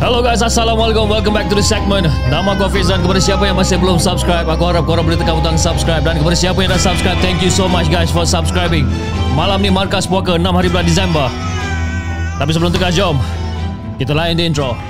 Hello guys, Assalamualaikum. Welcome back to the segment. Nama aku Hafiz dan kepada siapa yang masih belum subscribe Aku harap korang boleh tekan butang subscribe. Dan kepada siapa yang dah subscribe Thank you so much guys for subscribing. Malam ni markas puaka 6 hari bulan Disember. Tapi sebelum tu guys, jom. Kita lain di intro Intro.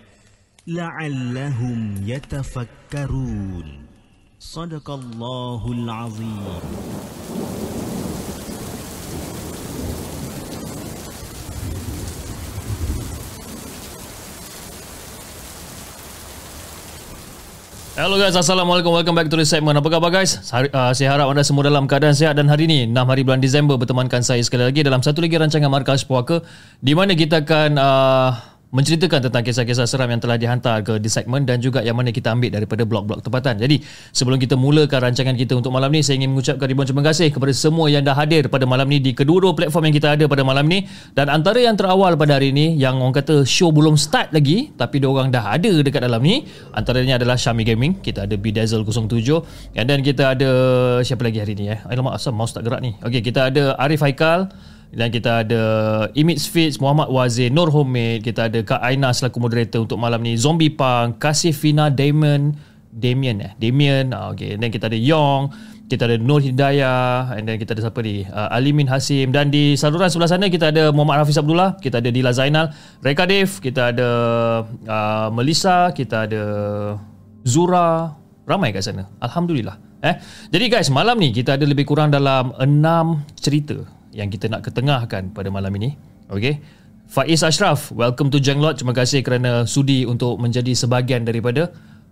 la'allahum yatafakkarun sadaqallahul azim Hello guys, Assalamualaikum. Welcome back to the segment. Apa khabar guys? Uh, saya harap anda semua dalam keadaan sehat dan hari ini, 6 hari bulan Disember, bertemankan saya sekali lagi dalam satu lagi rancangan Markas Puaka di mana kita akan uh, menceritakan tentang kisah-kisah seram yang telah dihantar ke di segmen dan juga yang mana kita ambil daripada blog-blog tempatan. Jadi, sebelum kita mulakan rancangan kita untuk malam ni, saya ingin mengucapkan ribuan terima kasih kepada semua yang dah hadir pada malam ni di kedua-dua platform yang kita ada pada malam ni dan antara yang terawal pada hari ni yang orang kata show belum start lagi tapi dia orang dah ada dekat dalam ni antaranya adalah Shami Gaming, kita ada Bedazzle 07 and then kita ada siapa lagi hari ni eh? Alamak asal mouse tak gerak ni. Okey, kita ada Arif Haikal dan kita ada Image Fits, Muhammad Wazir, Nur Homid, kita ada Kak Aina selaku moderator untuk malam ni, Zombie Punk, Kasih Fina Damon, Damien eh, Damien, ah, okay. dan kita ada Yong, kita ada Nur Hidayah, and then kita ada siapa ni, uh, Alimin Hasim, dan di saluran sebelah sana kita ada Muhammad Hafiz Abdullah, kita ada Dila Zainal, Reka Dev, kita ada uh, Melissa, kita ada Zura, ramai kat sana. Alhamdulillah. Eh, jadi guys, malam ni kita ada lebih kurang dalam 6 cerita yang kita nak ketengahkan pada malam ini. Okey. Faiz Ashraf, welcome to Jenglot. Terima kasih kerana sudi untuk menjadi sebahagian daripada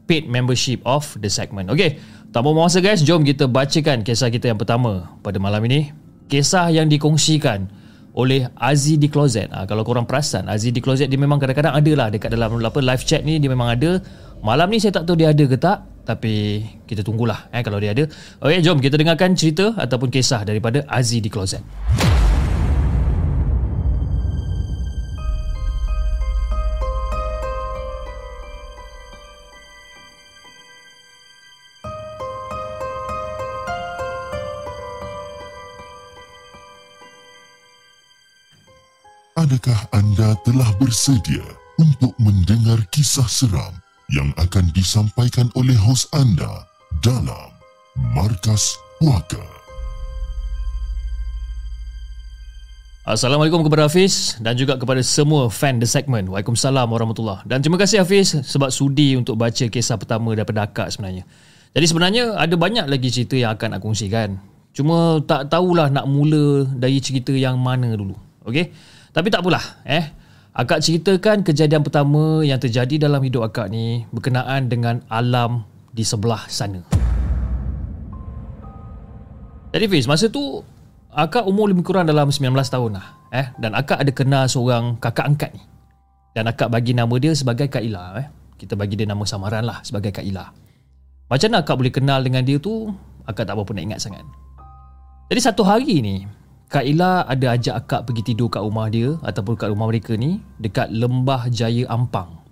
paid membership of the segment. Okey. Tak mau masa guys, jom kita bacakan kisah kita yang pertama pada malam ini. Kisah yang dikongsikan oleh Aziz di Closet. Ha, kalau korang perasan, Aziz di Closet dia memang kadang-kadang ada lah dekat dalam apa live chat ni dia memang ada. Malam ni saya tak tahu dia ada ke tak tapi kita tunggulah eh kalau dia ada. Okey, jom kita dengarkan cerita ataupun kisah daripada Aziz di Closet. Adakah anda telah bersedia untuk mendengar kisah seram yang akan disampaikan oleh hos anda dalam Markas Puaka? Assalamualaikum kepada Hafiz dan juga kepada semua fan The Segment. Waalaikumsalam warahmatullahi Dan terima kasih Hafiz sebab sudi untuk baca kisah pertama daripada akak sebenarnya. Jadi sebenarnya ada banyak lagi cerita yang akan aku kongsikan. Cuma tak tahulah nak mula dari cerita yang mana dulu. Okey? Tapi tak apalah. Eh? Akak ceritakan kejadian pertama yang terjadi dalam hidup akak ni berkenaan dengan alam di sebelah sana. Jadi Fiz, masa tu akak umur lebih kurang dalam 19 tahun lah. Eh? Dan akak ada kenal seorang kakak angkat ni. Dan akak bagi nama dia sebagai Kak Ila. Eh? Kita bagi dia nama samaran lah sebagai Kak Ila. Macam mana akak boleh kenal dengan dia tu, akak tak apa-apa nak ingat sangat. Jadi satu hari ni, Kak Ila ada ajak akak pergi tidur kat rumah dia ataupun kat rumah mereka ni dekat Lembah Jaya Ampang.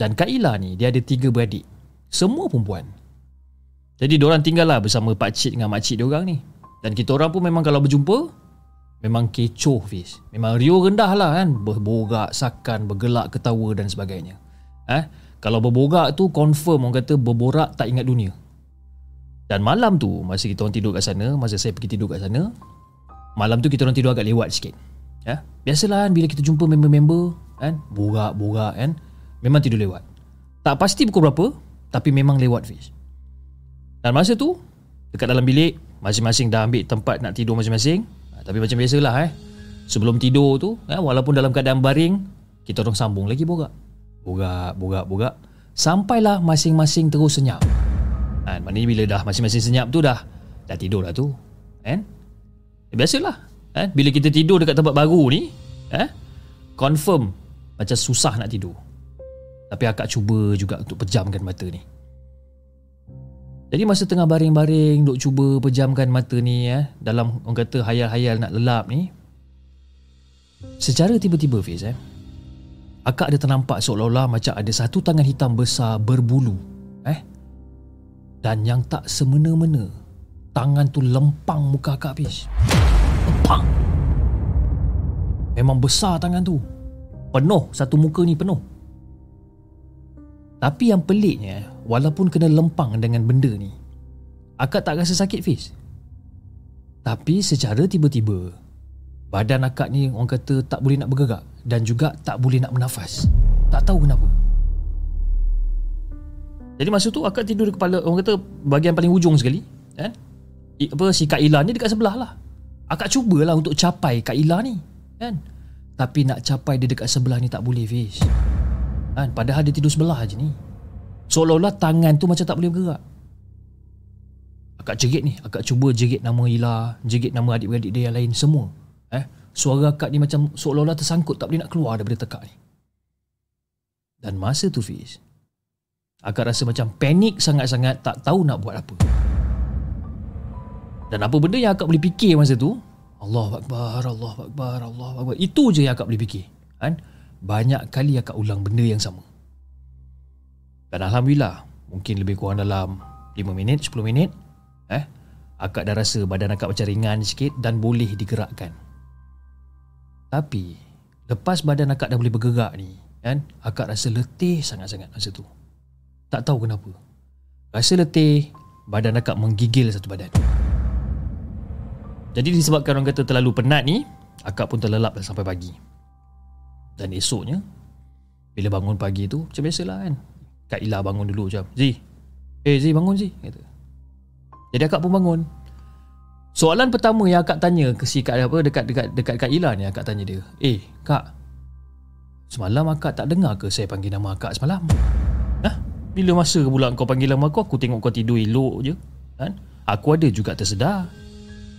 Dan Kak Ila ni dia ada tiga beradik. Semua perempuan. Jadi diorang tinggal lah bersama pak cik dengan mak cik diorang ni. Dan kita orang pun memang kalau berjumpa memang kecoh Fiz. Memang rio rendah lah kan. Berborak, sakan, bergelak, ketawa dan sebagainya. Eh? Kalau berborak tu confirm orang kata berborak tak ingat dunia. Dan malam tu Masa kita orang tidur kat sana Masa saya pergi tidur kat sana Malam tu kita orang tidur agak lewat sikit ya? Biasalah kan Bila kita jumpa member-member kan? Borak-borak kan Memang tidur lewat Tak pasti pukul berapa Tapi memang lewat Fiz Dan masa tu Dekat dalam bilik Masing-masing dah ambil tempat nak tidur masing-masing ha, Tapi macam biasalah eh Sebelum tidur tu eh, Walaupun dalam keadaan baring Kita orang sambung lagi borak Borak, borak, borak Sampailah masing-masing terus senyap Kan? Maknanya bila dah masing-masing senyap tu dah Dah tidur lah tu Kan? Eh, biasalah kan? Bila kita tidur dekat tempat baru ni eh? Confirm Macam susah nak tidur Tapi akak cuba juga untuk pejamkan mata ni Jadi masa tengah baring-baring Duk cuba pejamkan mata ni eh? Dalam orang kata hayal-hayal nak lelap ni Secara tiba-tiba Fiz eh? Akak ada ternampak seolah-olah macam ada satu tangan hitam besar berbulu eh dan yang tak semena-mena Tangan tu lempang muka akak Fiz Lempang. Memang besar tangan tu. Penuh Satu muka ni penuh. Tapi yang peliknya Walaupun kena lempang dengan benda ni Akak tak rasa sakit Fiz Tapi secara tiba-tiba Badan akak ni orang kata tak boleh nak bergerak Dan juga tak boleh nak bernafas. Tak tahu kenapa. Jadi masa tu akak tidur di kepala orang kata bahagian paling hujung sekali, kan? Eh? Apa si Kak Ila ni dekat sebelah lah. Akak cubalah untuk capai Kak Ila ni, kan? Tapi nak capai dia dekat sebelah ni tak boleh, Fish. Kan? Padahal dia tidur sebelah aje ni. Seolah-olah tangan tu macam tak boleh bergerak. Akak jerit ni, akak cuba jerit nama Ila, jerit nama adik-beradik dia yang lain semua. Eh? Suara akak ni macam seolah-olah tersangkut tak boleh nak keluar daripada tekak ni. Dan masa tu Fiz Akak rasa macam panik sangat-sangat tak tahu nak buat apa. Dan apa benda yang akak boleh fikir masa tu? Allah Akbar, Allah Akbar, Allah Akbar. Itu je yang akak boleh fikir. Kan? Banyak kali akak ulang benda yang sama. Dan Alhamdulillah, mungkin lebih kurang dalam 5 minit, 10 minit, eh, akak dah rasa badan akak macam ringan sikit dan boleh digerakkan. Tapi, lepas badan akak dah boleh bergerak ni, kan, akak rasa letih sangat-sangat masa tu. Tak tahu kenapa. Rasa letih, badan akak menggigil satu badan. Jadi disebabkan orang kata terlalu penat ni, akak pun terlelap sampai pagi. Dan esoknya, bila bangun pagi tu, macam biasalah kan. Kak Ila bangun dulu macam, Zi, eh Zi bangun Zi. Kata. Jadi akak pun bangun. Soalan pertama yang akak tanya ke si Kak apa dekat dekat dekat Kak Ila ni akak tanya dia, "Eh, Kak, semalam akak tak dengar ke saya panggil nama akak semalam?" Hah? Bila masa pula kau panggil nama aku Aku tengok kau tidur elok je kan? Aku ada juga tersedar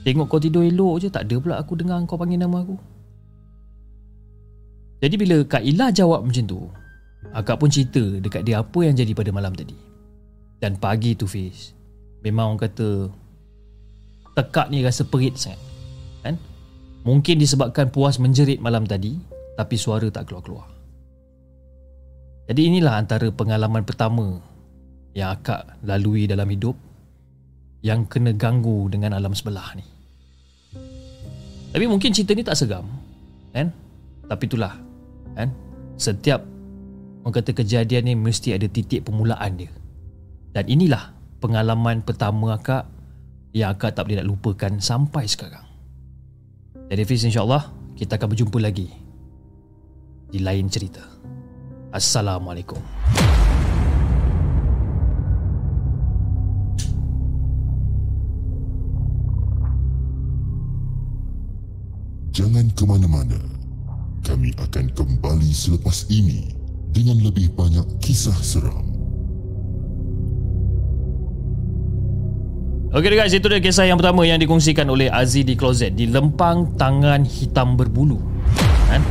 Tengok kau tidur elok je Tak ada pula aku dengar kau panggil nama aku Jadi bila Kak Ila jawab macam tu Akak pun cerita dekat dia apa yang jadi pada malam tadi Dan pagi tu Fiz Memang orang kata Tekak ni rasa perit sangat kan? Mungkin disebabkan puas menjerit malam tadi Tapi suara tak keluar-keluar jadi inilah antara pengalaman pertama yang akak lalui dalam hidup yang kena ganggu dengan alam sebelah ni. Tapi mungkin cerita ni tak segam, kan? Tapi itulah, kan? Setiap orang kata kejadian ni mesti ada titik permulaan dia. Dan inilah pengalaman pertama akak yang akak tak boleh nak lupakan sampai sekarang. Jadi Fiz insyaAllah kita akan berjumpa lagi di lain cerita. Assalamualaikum. Jangan ke mana-mana. Kami akan kembali selepas ini dengan lebih banyak kisah seram. Okey guys, itu dia kisah yang pertama yang dikongsikan oleh Aziz di Closet di Lempang Tangan Hitam Berbulu. Kan?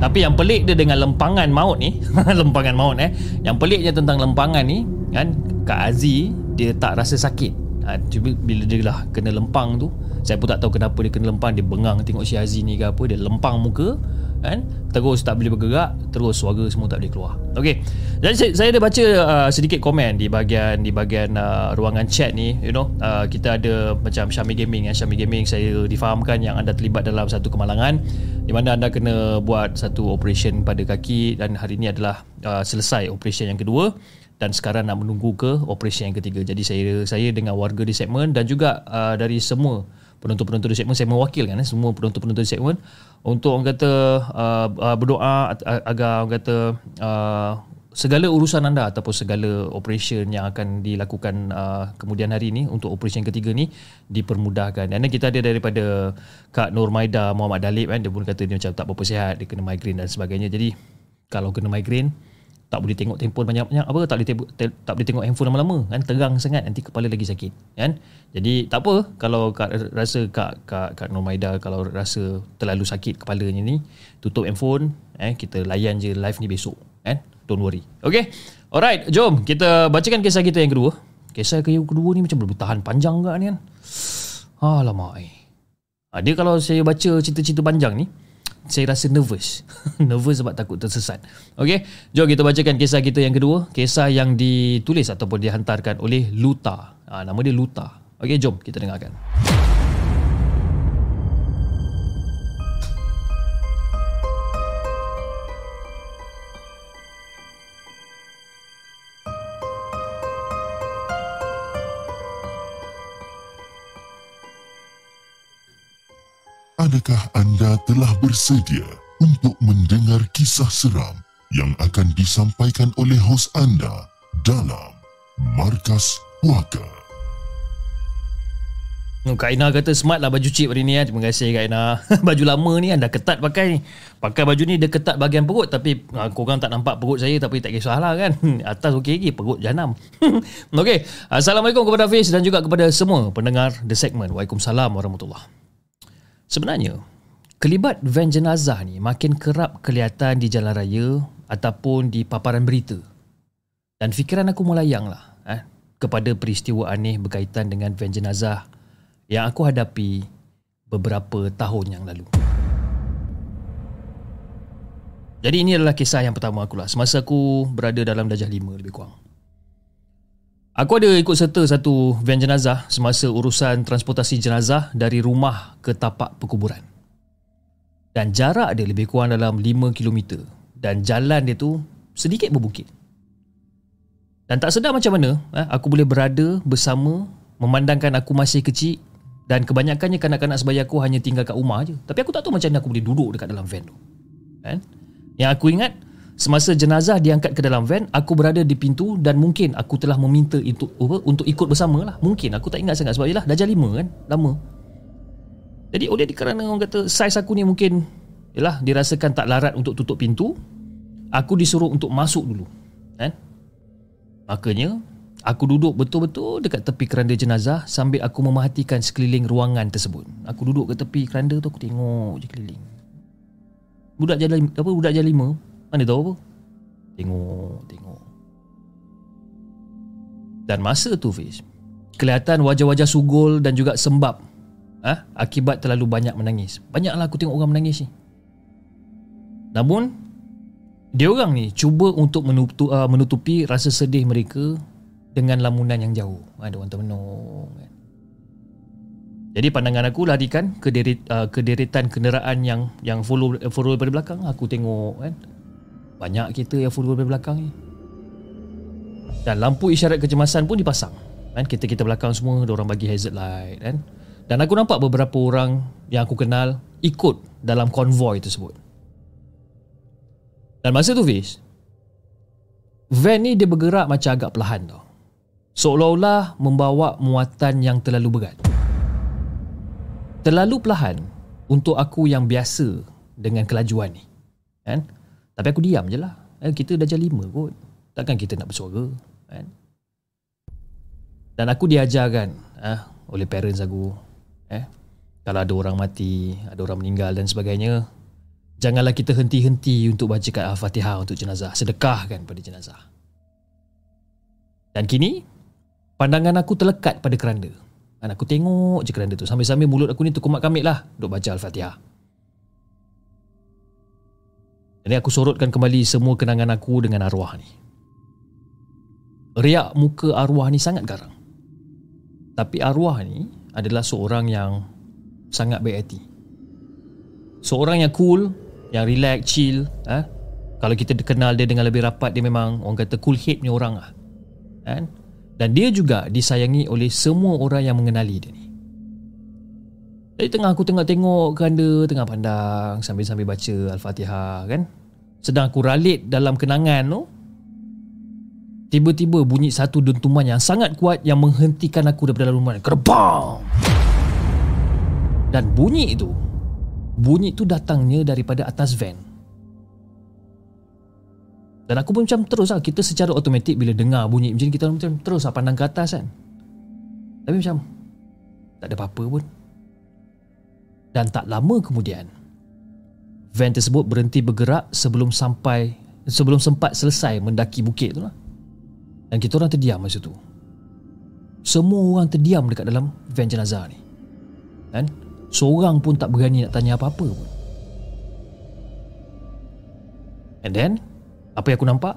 Tapi yang pelik dia dengan lempangan maut ni Lempangan maut eh Yang peliknya tentang lempangan ni kan Kak Aziz Dia tak rasa sakit ha, Cuma bila dia lah kena lempang tu Saya pun tak tahu kenapa dia kena lempang. Dia bengang tengok si Aziz ni ke apa Dia lempang muka kan? Terus tak boleh bergerak terus suara semua tak boleh keluar. Okey. Jadi saya, saya ada baca uh, sedikit komen di bahagian di bahagian uh, ruangan chat ni you know. Uh, kita ada macam Syami Gaming ya Syami Gaming saya difahamkan yang anda terlibat dalam satu kemalangan di mana anda kena buat satu operation pada kaki dan hari ini adalah uh, selesai operation yang kedua dan sekarang nak menunggu ke operasi yang ketiga. Jadi saya saya dengan warga di segmen dan juga uh, dari semua penonton-penonton di segmen saya mewakilkan eh, semua penonton-penonton di segmen untuk orang kata uh, uh, berdoa agar orang kata uh, segala urusan anda ataupun segala operation yang akan dilakukan uh, kemudian hari ini untuk operation ketiga ni dipermudahkan. Dan kita ada daripada Kak Nur Maida Muhammad Dalib kan dia pun kata dia macam tak berapa sihat, dia kena migraine dan sebagainya. Jadi kalau kena migraine tak boleh tengok handphone banyak-banyak apa tak boleh tengok, tak boleh tengok handphone lama-lama kan? Terang sangat nanti kepala lagi sakit kan? Jadi tak apa kalau kak rasa kak kak kak Normaida kalau rasa terlalu sakit kepalanya ni tutup handphone eh kita layan je live ni besok kan? Don't worry. Okay? Alright jom kita bacakan kisah kita yang kedua. Kisah yang kedua ni macam boleh tahan panjang ke ni kan? Alamak eh. dia kalau saya baca cerita-cerita panjang ni saya rasa nervous. nervous sebab takut tersesat. Okey, jom kita bacakan kisah kita yang kedua. Kisah yang ditulis ataupun dihantarkan oleh Luta. Ha, nama dia Luta. Okey, jom kita dengarkan. Adakah anda telah bersedia untuk mendengar kisah seram yang akan disampaikan oleh hos anda dalam Markas Puaka? Kak Ina kata smart lah baju cip hari ni ya. Terima kasih Kak Ina. baju lama ni anda ketat pakai. Pakai baju ni dia ketat bahagian perut tapi uh, korang tak nampak perut saya tapi tak kisah lah kan. Atas okey lagi perut janam. okey. Assalamualaikum kepada Hafiz dan juga kepada semua pendengar The Segment. Waalaikumsalam warahmatullahi Sebenarnya, kelibat van jenazah ni makin kerap kelihatan di jalan raya ataupun di paparan berita. Dan fikiran aku melayang lah eh, kepada peristiwa aneh berkaitan dengan van jenazah yang aku hadapi beberapa tahun yang lalu. Jadi ini adalah kisah yang pertama aku lah semasa aku berada dalam darjah lima lebih kurang. Aku ada ikut serta satu van jenazah semasa urusan transportasi jenazah dari rumah ke tapak perkuburan. Dan jarak dia lebih kurang dalam 5 km dan jalan dia tu sedikit berbukit. Dan tak sedar macam mana eh, aku boleh berada bersama memandangkan aku masih kecil dan kebanyakannya kanak-kanak sebaya aku hanya tinggal kat rumah je. Tapi aku tak tahu macam mana aku boleh duduk dekat dalam van tu. Kan? Yang aku ingat Semasa jenazah diangkat ke dalam van, aku berada di pintu dan mungkin aku telah meminta untuk apa, untuk ikut bersama lah. Mungkin aku tak ingat sangat sebab ialah dah lima kan, lama. Jadi oleh kerana orang kata saiz aku ni mungkin ialah dirasakan tak larat untuk tutup pintu, aku disuruh untuk masuk dulu. Kan? Makanya aku duduk betul-betul dekat tepi keranda jenazah sambil aku memerhatikan sekeliling ruangan tersebut. Aku duduk ke tepi keranda tu aku tengok je keliling. Budak jalan apa budak jalan lima mana tahu apa? Tengok Tengok. Dan masa tu Fiz Kelihatan wajah-wajah sugul Dan juga sembab ha? Akibat terlalu banyak menangis. Banyaklah aku tengok orang menangis ni. Namun Dia orang ni Cuba untuk menutupi, uh, menutupi Rasa sedih mereka Dengan lamunan yang jauh. Ada orang termenung kan? Jadi pandangan aku larikan ke deret, uh, ke deretan kenderaan yang yang follow follow daripada belakang aku tengok kan banyak kereta yang full dari belakang ni. Dan lampu isyarat kecemasan pun dipasang. Kan kita-kita belakang semua orang bagi hazard light kan. Dan aku nampak beberapa orang yang aku kenal ikut dalam konvoi tersebut. Dan masa tu Fiz Van ni dia bergerak macam agak perlahan tau Seolah-olah membawa muatan yang terlalu berat Terlalu perlahan Untuk aku yang biasa Dengan kelajuan ni Kan tapi aku diam je lah. Eh, kita dah jam lima kot. Takkan kita nak bersuara. Kan? Dan aku diajarkan eh, oleh parents aku. Eh, kalau ada orang mati, ada orang meninggal dan sebagainya, janganlah kita henti-henti untuk bacakan Al-Fatihah untuk jenazah. Sedekahkan pada jenazah. Dan kini, pandangan aku terlekat pada keranda. Dan aku tengok je keranda tu. Sambil-sambil mulut aku ni terkumat kamik lah untuk baca Al-Fatihah. Jadi aku sorotkan kembali semua kenangan aku dengan arwah ni. Riak muka arwah ni sangat garang. Tapi arwah ni adalah seorang yang sangat baik hati. Seorang yang cool, yang relax, chill. Eh? Kalau kita kenal dia dengan lebih rapat, dia memang orang kata cool head ni orang lah. kan dan dia juga disayangi oleh semua orang yang mengenali dia ni jadi tengah aku tengah tengok kanda tengah pandang sambil-sambil baca Al-Fatihah kan? Sedang aku ralit dalam kenangan tu tiba-tiba bunyi satu dentuman yang sangat kuat yang menghentikan aku daripada dalam rumah kerbang dan bunyi itu bunyi itu datangnya daripada atas van. Dan aku pun macam terus lah Kita secara automatik bila dengar bunyi macam ni Kita macam terus lah pandang ke atas kan. Tapi macam Tak ada apa-apa pun Dan tak lama kemudian Van tersebut berhenti bergerak sebelum sampai Sebelum sempat selesai mendaki bukit tu lah Dan kita orang terdiam masa tu Semua orang terdiam dekat dalam van jenazah ni Kan Seorang pun tak berani nak tanya apa-apa pun And then apa yang aku nampak?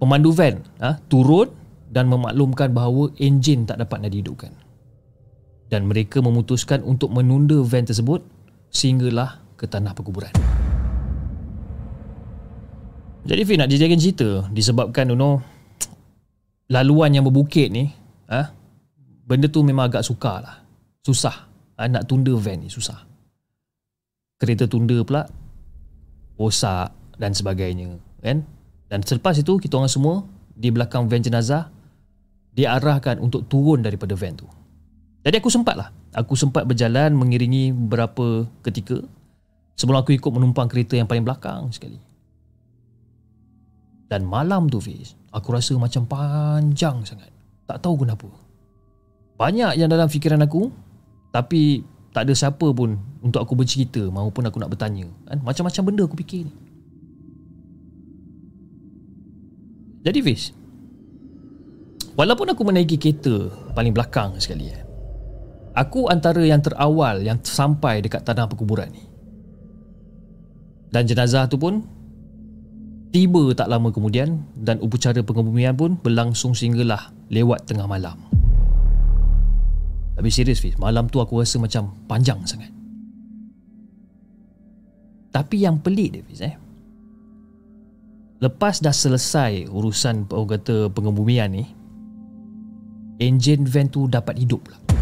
Pemandu van ha, turun dan memaklumkan bahawa enjin tak dapat nak dihidupkan. Dan mereka memutuskan untuk menunda van tersebut sehinggalah ke tanah perkuburan. Jadi Fi nak dijadikan cerita disebabkan you know, laluan yang berbukit ni ha, benda tu memang agak sukar lah. Susah ha, nak tunda van ni susah. Kereta tunda pula rosak dan sebagainya kan dan selepas itu kita orang semua di belakang van jenazah diarahkan untuk turun daripada van tu. Jadi aku sempat lah. Aku sempat berjalan mengiringi beberapa ketika sebelum aku ikut menumpang kereta yang paling belakang sekali. Dan malam tu Fiz, aku rasa macam panjang sangat. Tak tahu kenapa. Banyak yang dalam fikiran aku tapi tak ada siapa pun untuk aku bercerita maupun aku nak bertanya. Kan? Macam-macam benda aku fikir ni. Jadi Fiz Walaupun aku menaiki kereta Paling belakang sekali eh, Aku antara yang terawal Yang sampai dekat tanah perkuburan ni. Dan jenazah tu pun Tiba tak lama kemudian Dan upacara pengebumian pun Berlangsung sehinggalah Lewat tengah malam. Tapi serius Fiz Malam tu aku rasa macam Panjang sangat. Tapi yang pelik dia Fiz eh. Lepas dah selesai urusan orang kata pengebumian ni Enjin van tu dapat hidup pula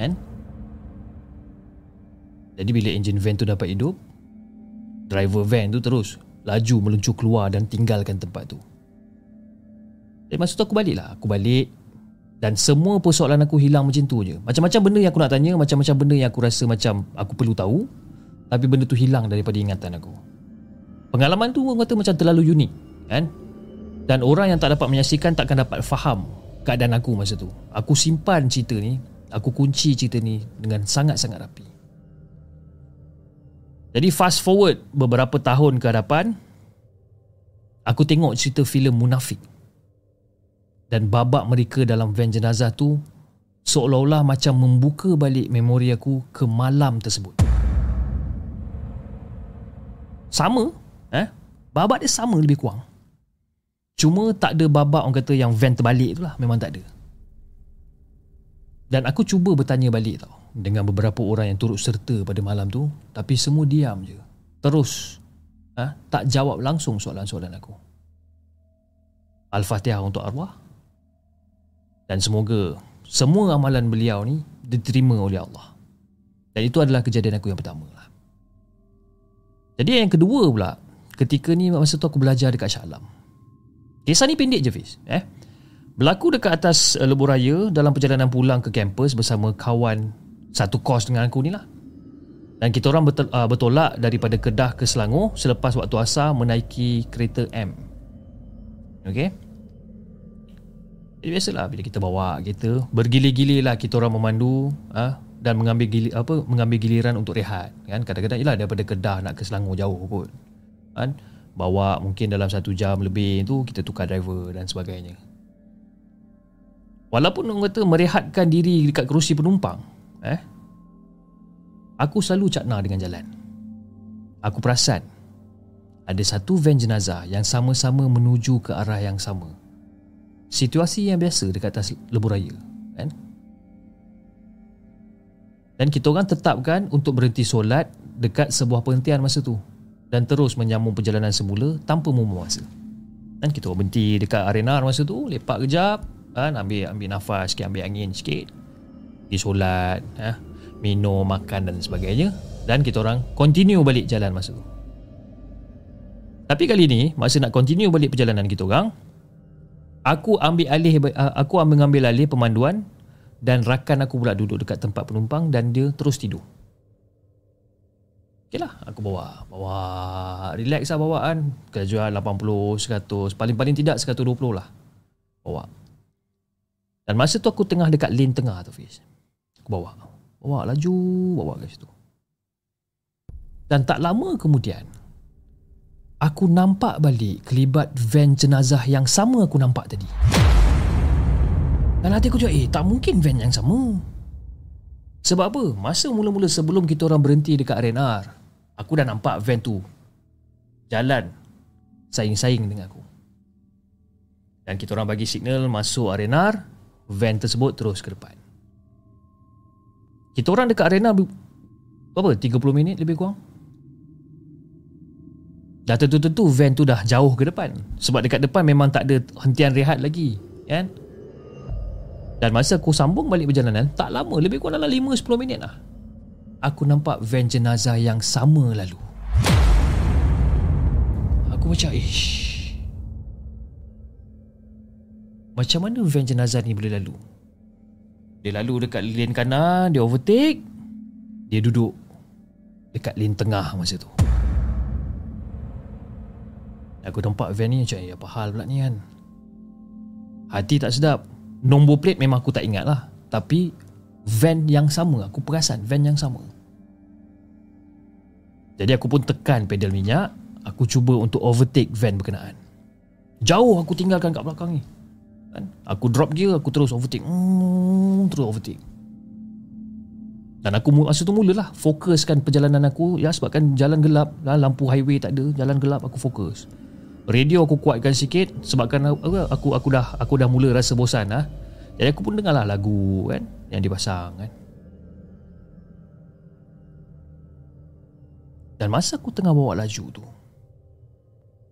Kan? Jadi bila enjin van tu dapat hidup Driver van tu terus Laju meluncur keluar dan tinggalkan tempat tu Jadi masa tu aku balik lah Aku balik Dan semua persoalan aku hilang macam tu je Macam-macam benda yang aku nak tanya Macam-macam benda yang aku rasa macam Aku perlu tahu Tapi benda tu hilang daripada ingatan aku Pengalaman tu orang kata macam terlalu unik kan? Dan orang yang tak dapat menyaksikan takkan dapat faham keadaan aku masa tu. Aku simpan cerita ni, aku kunci cerita ni dengan sangat-sangat rapi. Jadi fast forward beberapa tahun ke hadapan, aku tengok cerita filem Munafik. Dan babak mereka dalam van jenazah tu seolah-olah macam membuka balik memori aku ke malam tersebut. Sama Eh? Babak dia sama lebih kurang. Cuma tak ada babak orang kata yang van terbalik tu lah. Memang tak ada. Dan aku cuba bertanya balik tau. Dengan beberapa orang yang turut serta pada malam tu. Tapi semua diam je. Terus. Eh? Tak jawab langsung soalan-soalan aku. Al-Fatihah untuk arwah. Dan semoga semua amalan beliau ni diterima oleh Allah. Dan itu adalah kejadian aku yang pertama lah. Jadi yang kedua pula ketika ni masa tu aku belajar dekat Shah Alam. Kisah ni pendek je Fiz. Eh? Berlaku dekat atas uh, Lebuh Raya dalam perjalanan pulang ke kampus bersama kawan satu kos dengan aku ni lah. Dan kita orang betul, uh, bertolak daripada Kedah ke Selangor selepas waktu asar menaiki kereta M. Okay? Jadi biasalah bila kita bawa kereta bergilir-gilir lah kita orang memandu uh, dan mengambil gilir, apa mengambil giliran untuk rehat kan kadang-kadang ialah daripada Kedah nak ke Selangor jauh pun kan bawa mungkin dalam satu jam lebih tu kita tukar driver dan sebagainya walaupun orang kata merehatkan diri dekat kerusi penumpang eh aku selalu cakna dengan jalan. Aku perasan ada satu van jenazah yang sama-sama menuju ke arah yang sama. Situasi yang biasa dekat atas lebuh raya kan? Dan kita orang tetapkan untuk berhenti solat dekat sebuah penghentian masa tu dan terus menyambung perjalanan semula tanpa membuang masa. Dan kita berhenti dekat arena masa tu, lepak kejap, kan, ambil ambil nafas sikit, ambil angin sikit. Pergi solat, eh, minum, makan dan sebagainya. Dan kita orang continue balik jalan masa tu. Tapi kali ni, masa nak continue balik perjalanan kita orang, aku ambil alih aku ambil alih pemanduan dan rakan aku pula duduk dekat tempat penumpang dan dia terus tidur. Okay lah, aku bawa. Bawa, relax lah bawaan. Jual 80, 100, paling-paling tidak 120 lah. Bawa. Dan masa tu aku tengah dekat lane tengah tu, Fiz. Aku bawa. Bawa laju, bawa ke situ. Dan tak lama kemudian, aku nampak balik kelibat van jenazah yang sama aku nampak tadi. Dan hati aku cakap, eh tak mungkin van yang sama. Sebab apa? Masa mula-mula sebelum kita orang berhenti dekat RNR, Aku dah nampak van tu Jalan Saing-saing dengan aku Dan kita orang bagi signal Masuk arena Van tersebut terus ke depan Kita orang dekat arena Berapa? 30 minit lebih kurang Dah tentu-tentu van tu dah jauh ke depan Sebab dekat depan memang tak ada hentian rehat lagi Kan? Dan masa aku sambung balik perjalanan Tak lama, lebih kurang dalam 5-10 minit lah aku nampak van jenazah yang sama lalu. Aku macam, ish. Macam mana van jenazah ni boleh lalu? Dia lalu dekat lane kanan, dia overtake. Dia duduk dekat lane tengah masa tu. Aku nampak van ni macam, eh, apa hal pula ni kan? Hati tak sedap. Nombor plate memang aku tak ingat lah. Tapi van yang sama, aku perasan van yang sama. Jadi aku pun tekan pedal minyak Aku cuba untuk overtake van berkenaan Jauh aku tinggalkan kat belakang ni kan? Aku drop gear Aku terus overtake. Hmm, Terus overtake. Dan aku masa tu mulalah Fokuskan perjalanan aku. Ya sebabkan jalan gelap lah, Lampu highway tak ada Jalan gelap aku fokus. Radio aku kuatkan sikit Sebabkan aku aku, aku dah aku dah mula rasa bosan lah. Jadi aku pun dengar lah lagu kan Yang dipasang kan. Dan masa aku tengah bawa laju tu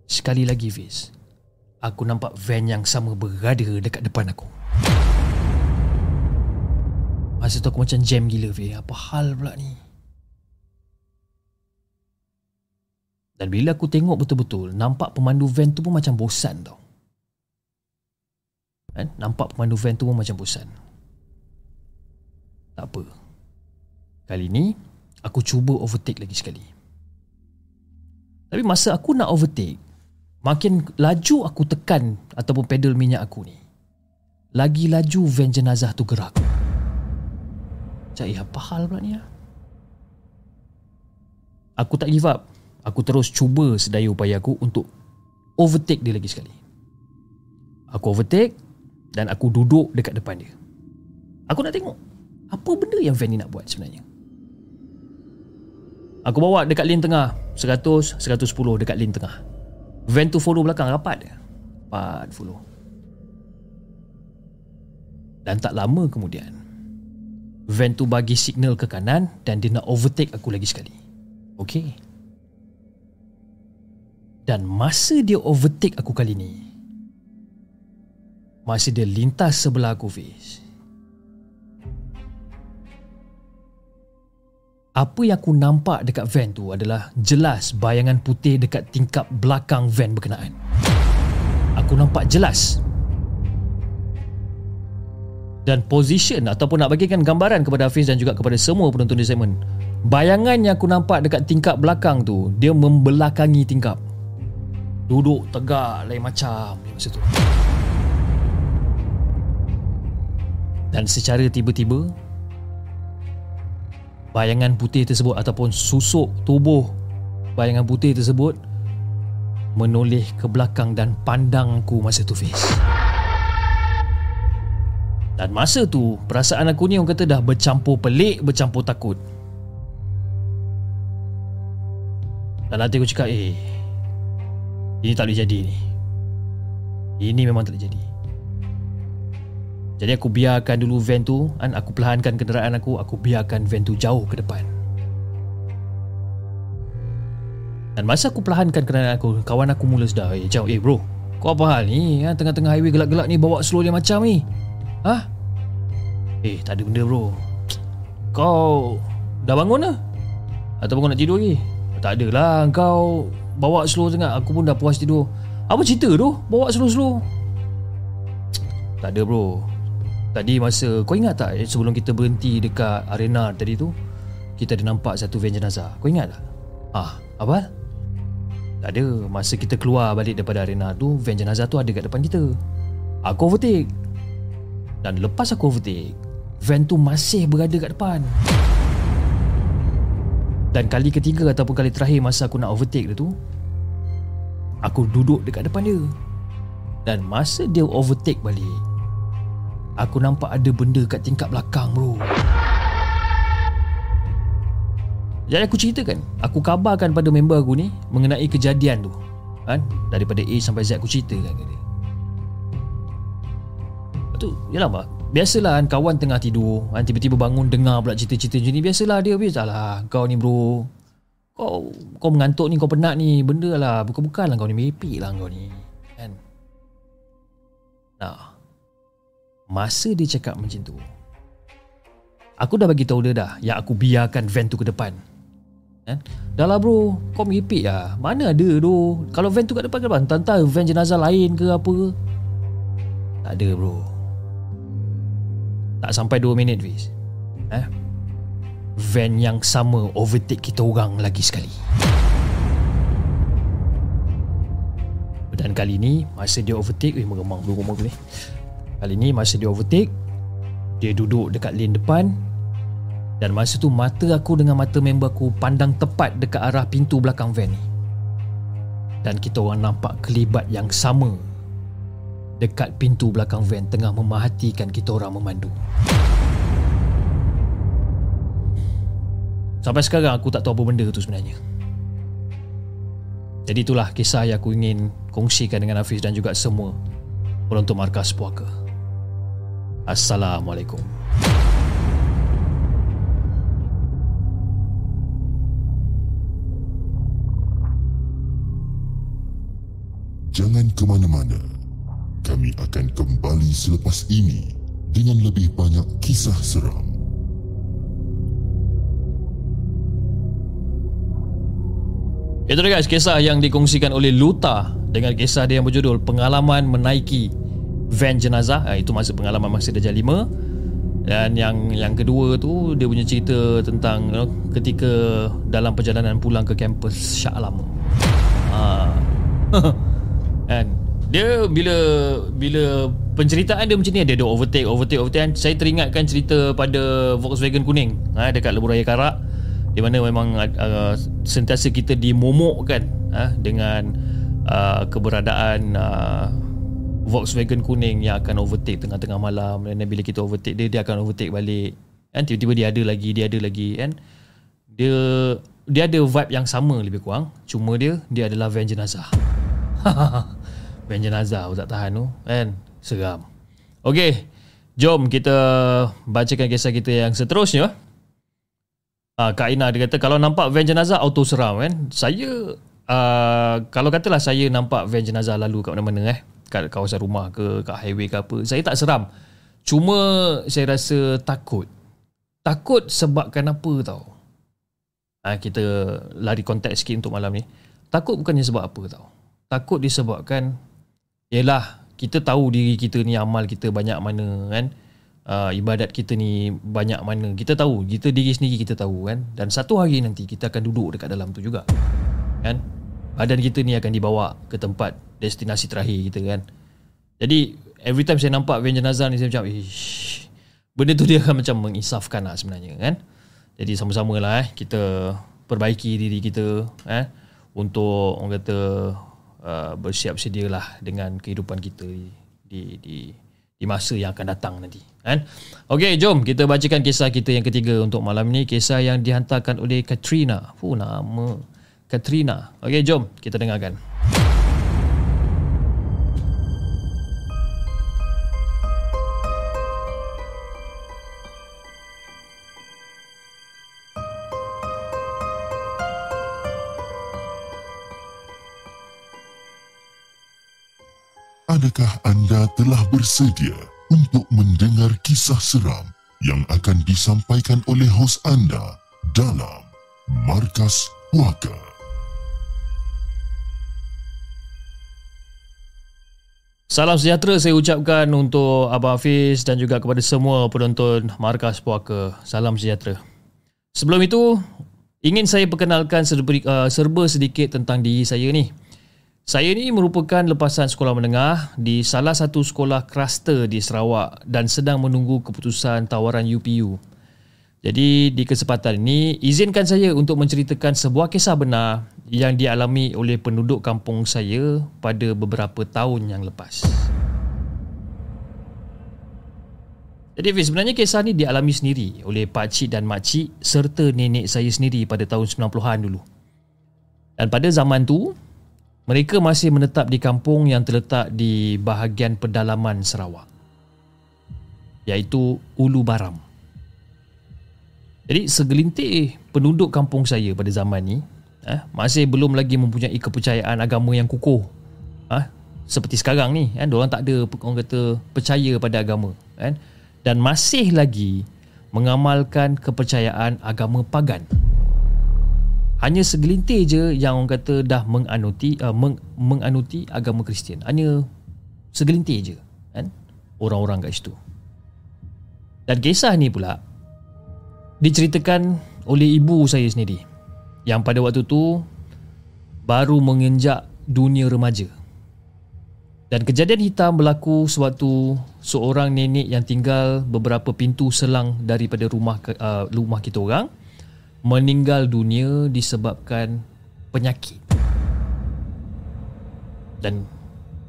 Sekali lagi Fiz Aku nampak van yang sama berada dekat depan aku. Masa tu aku macam jam gila Fiz Apa hal pula ni? Dan bila aku tengok betul-betul Nampak pemandu van tu pun macam bosan tau. Kan? Nampak pemandu van tu pun macam bosan. Tak apa. Kali ni Aku cuba overtake lagi sekali. Tapi masa aku nak overtake Makin laju aku tekan Ataupun pedal minyak aku ni Lagi laju van jenazah tu gerak. Cik, apa hal pula ni ya? Aku tak give up. Aku terus cuba sedaya upaya aku untuk Overtake dia lagi sekali. Aku overtake Dan aku duduk dekat depan dia. Aku nak tengok Apa benda yang van ni nak buat sebenarnya. Aku bawa dekat lane tengah 100, 110 dekat lane tengah Van tu follow belakang rapat dia. Rapat follow. Dan tak lama kemudian Van tu bagi signal ke kanan Dan dia nak overtake aku lagi sekali. Okay Dan masa dia overtake aku kali ni Masa dia lintas sebelah aku Fiz Apa yang aku nampak dekat van tu adalah jelas bayangan putih dekat tingkap belakang van berkenaan. Aku nampak jelas. Dan position ataupun nak bagikan gambaran kepada Hafiz dan juga kepada semua penonton di segmen. Bayangan yang aku nampak dekat tingkap belakang tu, dia membelakangi tingkap. Duduk tegak lain macam masa tu. Dan secara tiba-tiba, bayangan putih tersebut ataupun susuk tubuh bayangan putih tersebut menoleh ke belakang dan pandangku masa tu Fiz. Dan masa tu perasaan aku ni orang kata dah bercampur pelik, bercampur takut. Dan hati aku cakap eh ini tak boleh jadi ni. Ini memang tak boleh jadi. Jadi aku biarkan dulu van tu kan, Aku perlahankan kenderaan aku Aku biarkan van tu jauh ke depan. Dan masa aku perlahankan kenderaan aku Kawan aku mula sedar Eh jauh eh bro Kau apa hal ni? Ha? Tengah-tengah highway gelap-gelap ni Bawa slow dia macam ni. Ha? Eh tak ada benda bro. Kau Dah bangun lah Atau bangun nak tidur lagi? Tak adalah Kau Bawa slow sangat Aku pun dah puas tidur. Apa cerita tu? Bawa slow-slow. Tak ada bro Tadi masa Kau ingat tak eh, Sebelum kita berhenti Dekat arena tadi tu Kita ada nampak Satu van jenazah. Kau ingat tak? Ah, Apa? Tak ada. Masa kita keluar balik daripada arena tu Van jenazah tu ada kat depan kita. Aku overtake. Dan lepas aku overtake Van tu masih berada kat depan. Dan kali ketiga Ataupun kali terakhir Masa aku nak overtake dia tu Aku duduk dekat depan dia. Dan masa dia overtake balik Aku nampak ada benda kat tingkat belakang bro. Jadi aku ceritakan. Aku kabarkan pada member aku ni Mengenai kejadian tu. Kan? Daripada A sampai Z aku ceritakan ke dia. Lepas tu Yalah mak Biasalah kan kawan tengah tidur. Kan? Tiba-tiba bangun dengar pula cerita-cerita macam ni. Biasalah dia Biasalah. Kau ni bro. Kau kau mengantuk ni Kau penat ni. Benda lah. Bukan-bukan lah kau ni. Mepik lah kau ni. Kan Nah Masa dia cakap macam tu Aku dah bagi tahu dia dah Yang aku biarkan van tu ke depan. Kan? Dah lah bro. Kau meripik lah. Mana ada tu Kalau van tu kat depan ke depan Tantang van jenazah lain ke apa Tak ada bro. Tak sampai 2 minit Fiz eh? Van yang sama Overtake kita orang lagi sekali. Dan kali ni Masa dia overtake Eh meremang dulu rumah ni Kali ni masa dia overtake Dia duduk dekat lane depan dan masa tu mata aku dengan mata member aku pandang tepat dekat arah pintu belakang van ni. Dan kita orang nampak kelibat yang sama dekat pintu belakang van tengah memahatikan kita orang memandu. Sampai sekarang aku tak tahu apa benda tu sebenarnya. Jadi itulah kisah yang aku ingin kongsikan dengan Hafiz dan juga semua penonton markas puaka. Assalamualaikum. Jangan ke mana-mana. Kami akan kembali selepas ini dengan lebih banyak kisah seram. Itu dia guys, kisah yang dikongsikan oleh Luta dengan kisah dia yang berjudul Pengalaman Menaiki Van Jenazah. Ha, itu masa pengalaman masa Dajjal 5. Dan yang yang kedua tu dia punya cerita tentang you know, ketika dalam perjalanan pulang ke kampus Shah Alam. Ha. kan dia bila bila penceritaan dia macam ni dia ada overtake overtake overtake saya teringatkan cerita pada Volkswagen kuning ha, dekat Lebuh Raya Karak di mana memang uh, sentiasa kita dimomokkan uh, dengan uh, keberadaan uh, Volkswagen kuning yang akan overtake tengah-tengah malam. Dan bila kita overtake dia dia akan overtake balik. Kan tiba-tiba dia ada lagi dia ada lagi. Kan dia dia ada vibe yang sama lebih kurang. Cuma dia dia adalah van jenazah. Van jenazah aku tak tahan tu. Kan seram. Okey jom kita bacakan kisah kita yang seterusnya. Uh, Kak Ina dia kata kalau nampak van jenazah auto seram. Kan saya uh, kalau katalah saya nampak van jenazah lalu kat mana-mana eh kat kawasan rumah ke kat highway ke apa saya tak seram. Cuma saya rasa takut. Takut sebabkan apa tau? Uh, kita lari konteks sikit untuk malam ni. Takut bukannya sebab apa tau? Takut disebabkan Yelah kita tahu diri kita ni amal kita banyak mana kan? Uh, ibadat kita ni banyak mana. Kita tahu kita diri sendiri kita tahu kan? Dan satu hari nanti kita akan duduk dekat dalam tu juga kan? Badan kita ni akan dibawa ke tempat destinasi terakhir kita kan. Jadi every time saya nampak van jenazah ni saya macam ish benda tu dia akan macam mengisafkan lah sebenarnya kan. Jadi sama-sama lah eh kita perbaiki diri kita eh untuk orang kata uh, bersiap sedialah dengan kehidupan kita di di di, di masa yang akan datang nanti kan. Okey jom kita bacakan kisah kita yang ketiga untuk malam ni. Kisah yang dihantarkan oleh Katrina. Fu nama Katrina. Okey jom kita dengarkan Adakah anda telah bersedia untuk mendengar kisah seram yang akan disampaikan oleh hos anda dalam Markas Puaka? Salam sejahtera saya ucapkan untuk Abang Hafiz dan juga kepada semua penonton Markas Puaka. Salam sejahtera. Sebelum itu, ingin saya perkenalkan uh, serba sedikit tentang diri saya ni. Saya ni merupakan lepasan sekolah menengah di salah satu sekolah kluster di Sarawak dan sedang menunggu keputusan tawaran UPU. Jadi di kesempatan ini izinkan saya untuk menceritakan sebuah kisah benar yang dialami oleh penduduk kampung saya pada beberapa tahun yang lepas. Jadi sebenarnya kisah ni dialami sendiri oleh pak cik dan mak cik serta nenek saya sendiri pada tahun 90-an dulu. Dan pada zaman tu mereka masih menetap di kampung yang terletak di bahagian pedalaman Sarawak iaitu Ulu Baram. Jadi segelintir penduduk kampung saya pada zaman ni eh, masih belum lagi mempunyai kepercayaan agama yang kukuh. Eh, seperti sekarang ni kan orang tak ada orang kata percaya pada agama kan dan masih lagi mengamalkan kepercayaan agama pagan hanya segelintir je yang orang kata dah menganuti uh, meng, menganuti agama Kristian. Hanya segelintir je kan orang-orang kat situ. Dan kisah ni pula diceritakan oleh ibu saya sendiri yang pada waktu tu baru menginjak dunia remaja. Dan kejadian hitam berlaku sewaktu seorang nenek yang tinggal beberapa pintu selang daripada rumah uh, rumah kita orang meninggal dunia disebabkan penyakit. Dan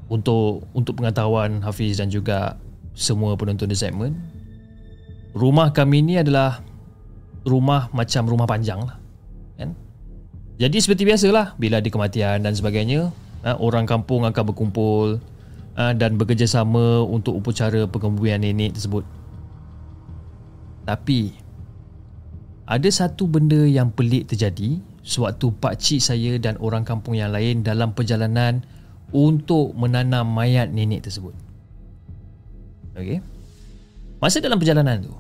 untuk untuk pengetahuan Hafiz dan juga semua penonton di segmen, rumah kami ini adalah rumah macam rumah panjang lah. Kan? Jadi seperti biasalah bila ada kematian dan sebagainya, ha, orang kampung akan berkumpul ha, dan bekerjasama untuk upacara pengembumian nenek tersebut. Tapi ada satu benda yang pelik terjadi sewaktu pak cik saya dan orang kampung yang lain dalam perjalanan untuk menanam mayat nenek tersebut. Okey. Masa dalam perjalanan tu,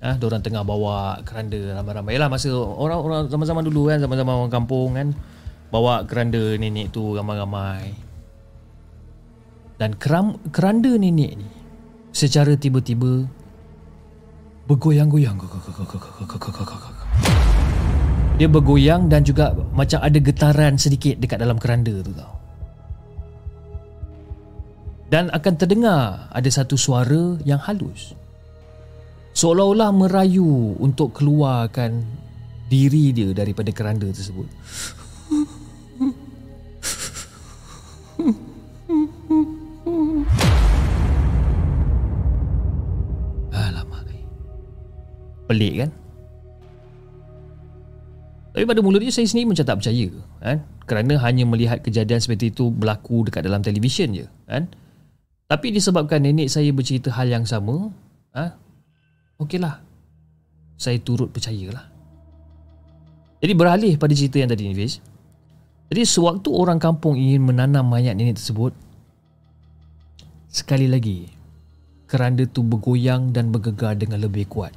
ah, ha, orang tengah bawa keranda ramai-ramai lah masa orang-orang zaman-zaman dulu kan, zaman-zaman orang kampung kan, bawa keranda nenek tu ramai-ramai. Dan keram, keranda nenek ni secara tiba-tiba bergoyang-goyang. Dia bergoyang dan juga macam ada getaran sedikit dekat dalam keranda tu tau. Dan akan terdengar ada satu suara yang halus. Seolah-olah merayu untuk keluarkan diri dia daripada keranda tersebut. Pelik kan? Tapi pada mulanya saya sendiri macam tak percaya kan? Kerana hanya melihat kejadian seperti itu berlaku dekat dalam televisyen je kan? Tapi disebabkan nenek saya bercerita hal yang sama ha? Okeylah Saya turut percayalah Jadi beralih pada cerita yang tadi ni Fiz Jadi sewaktu orang kampung ingin menanam mayat nenek tersebut Sekali lagi Keranda tu bergoyang dan bergegar dengan lebih kuat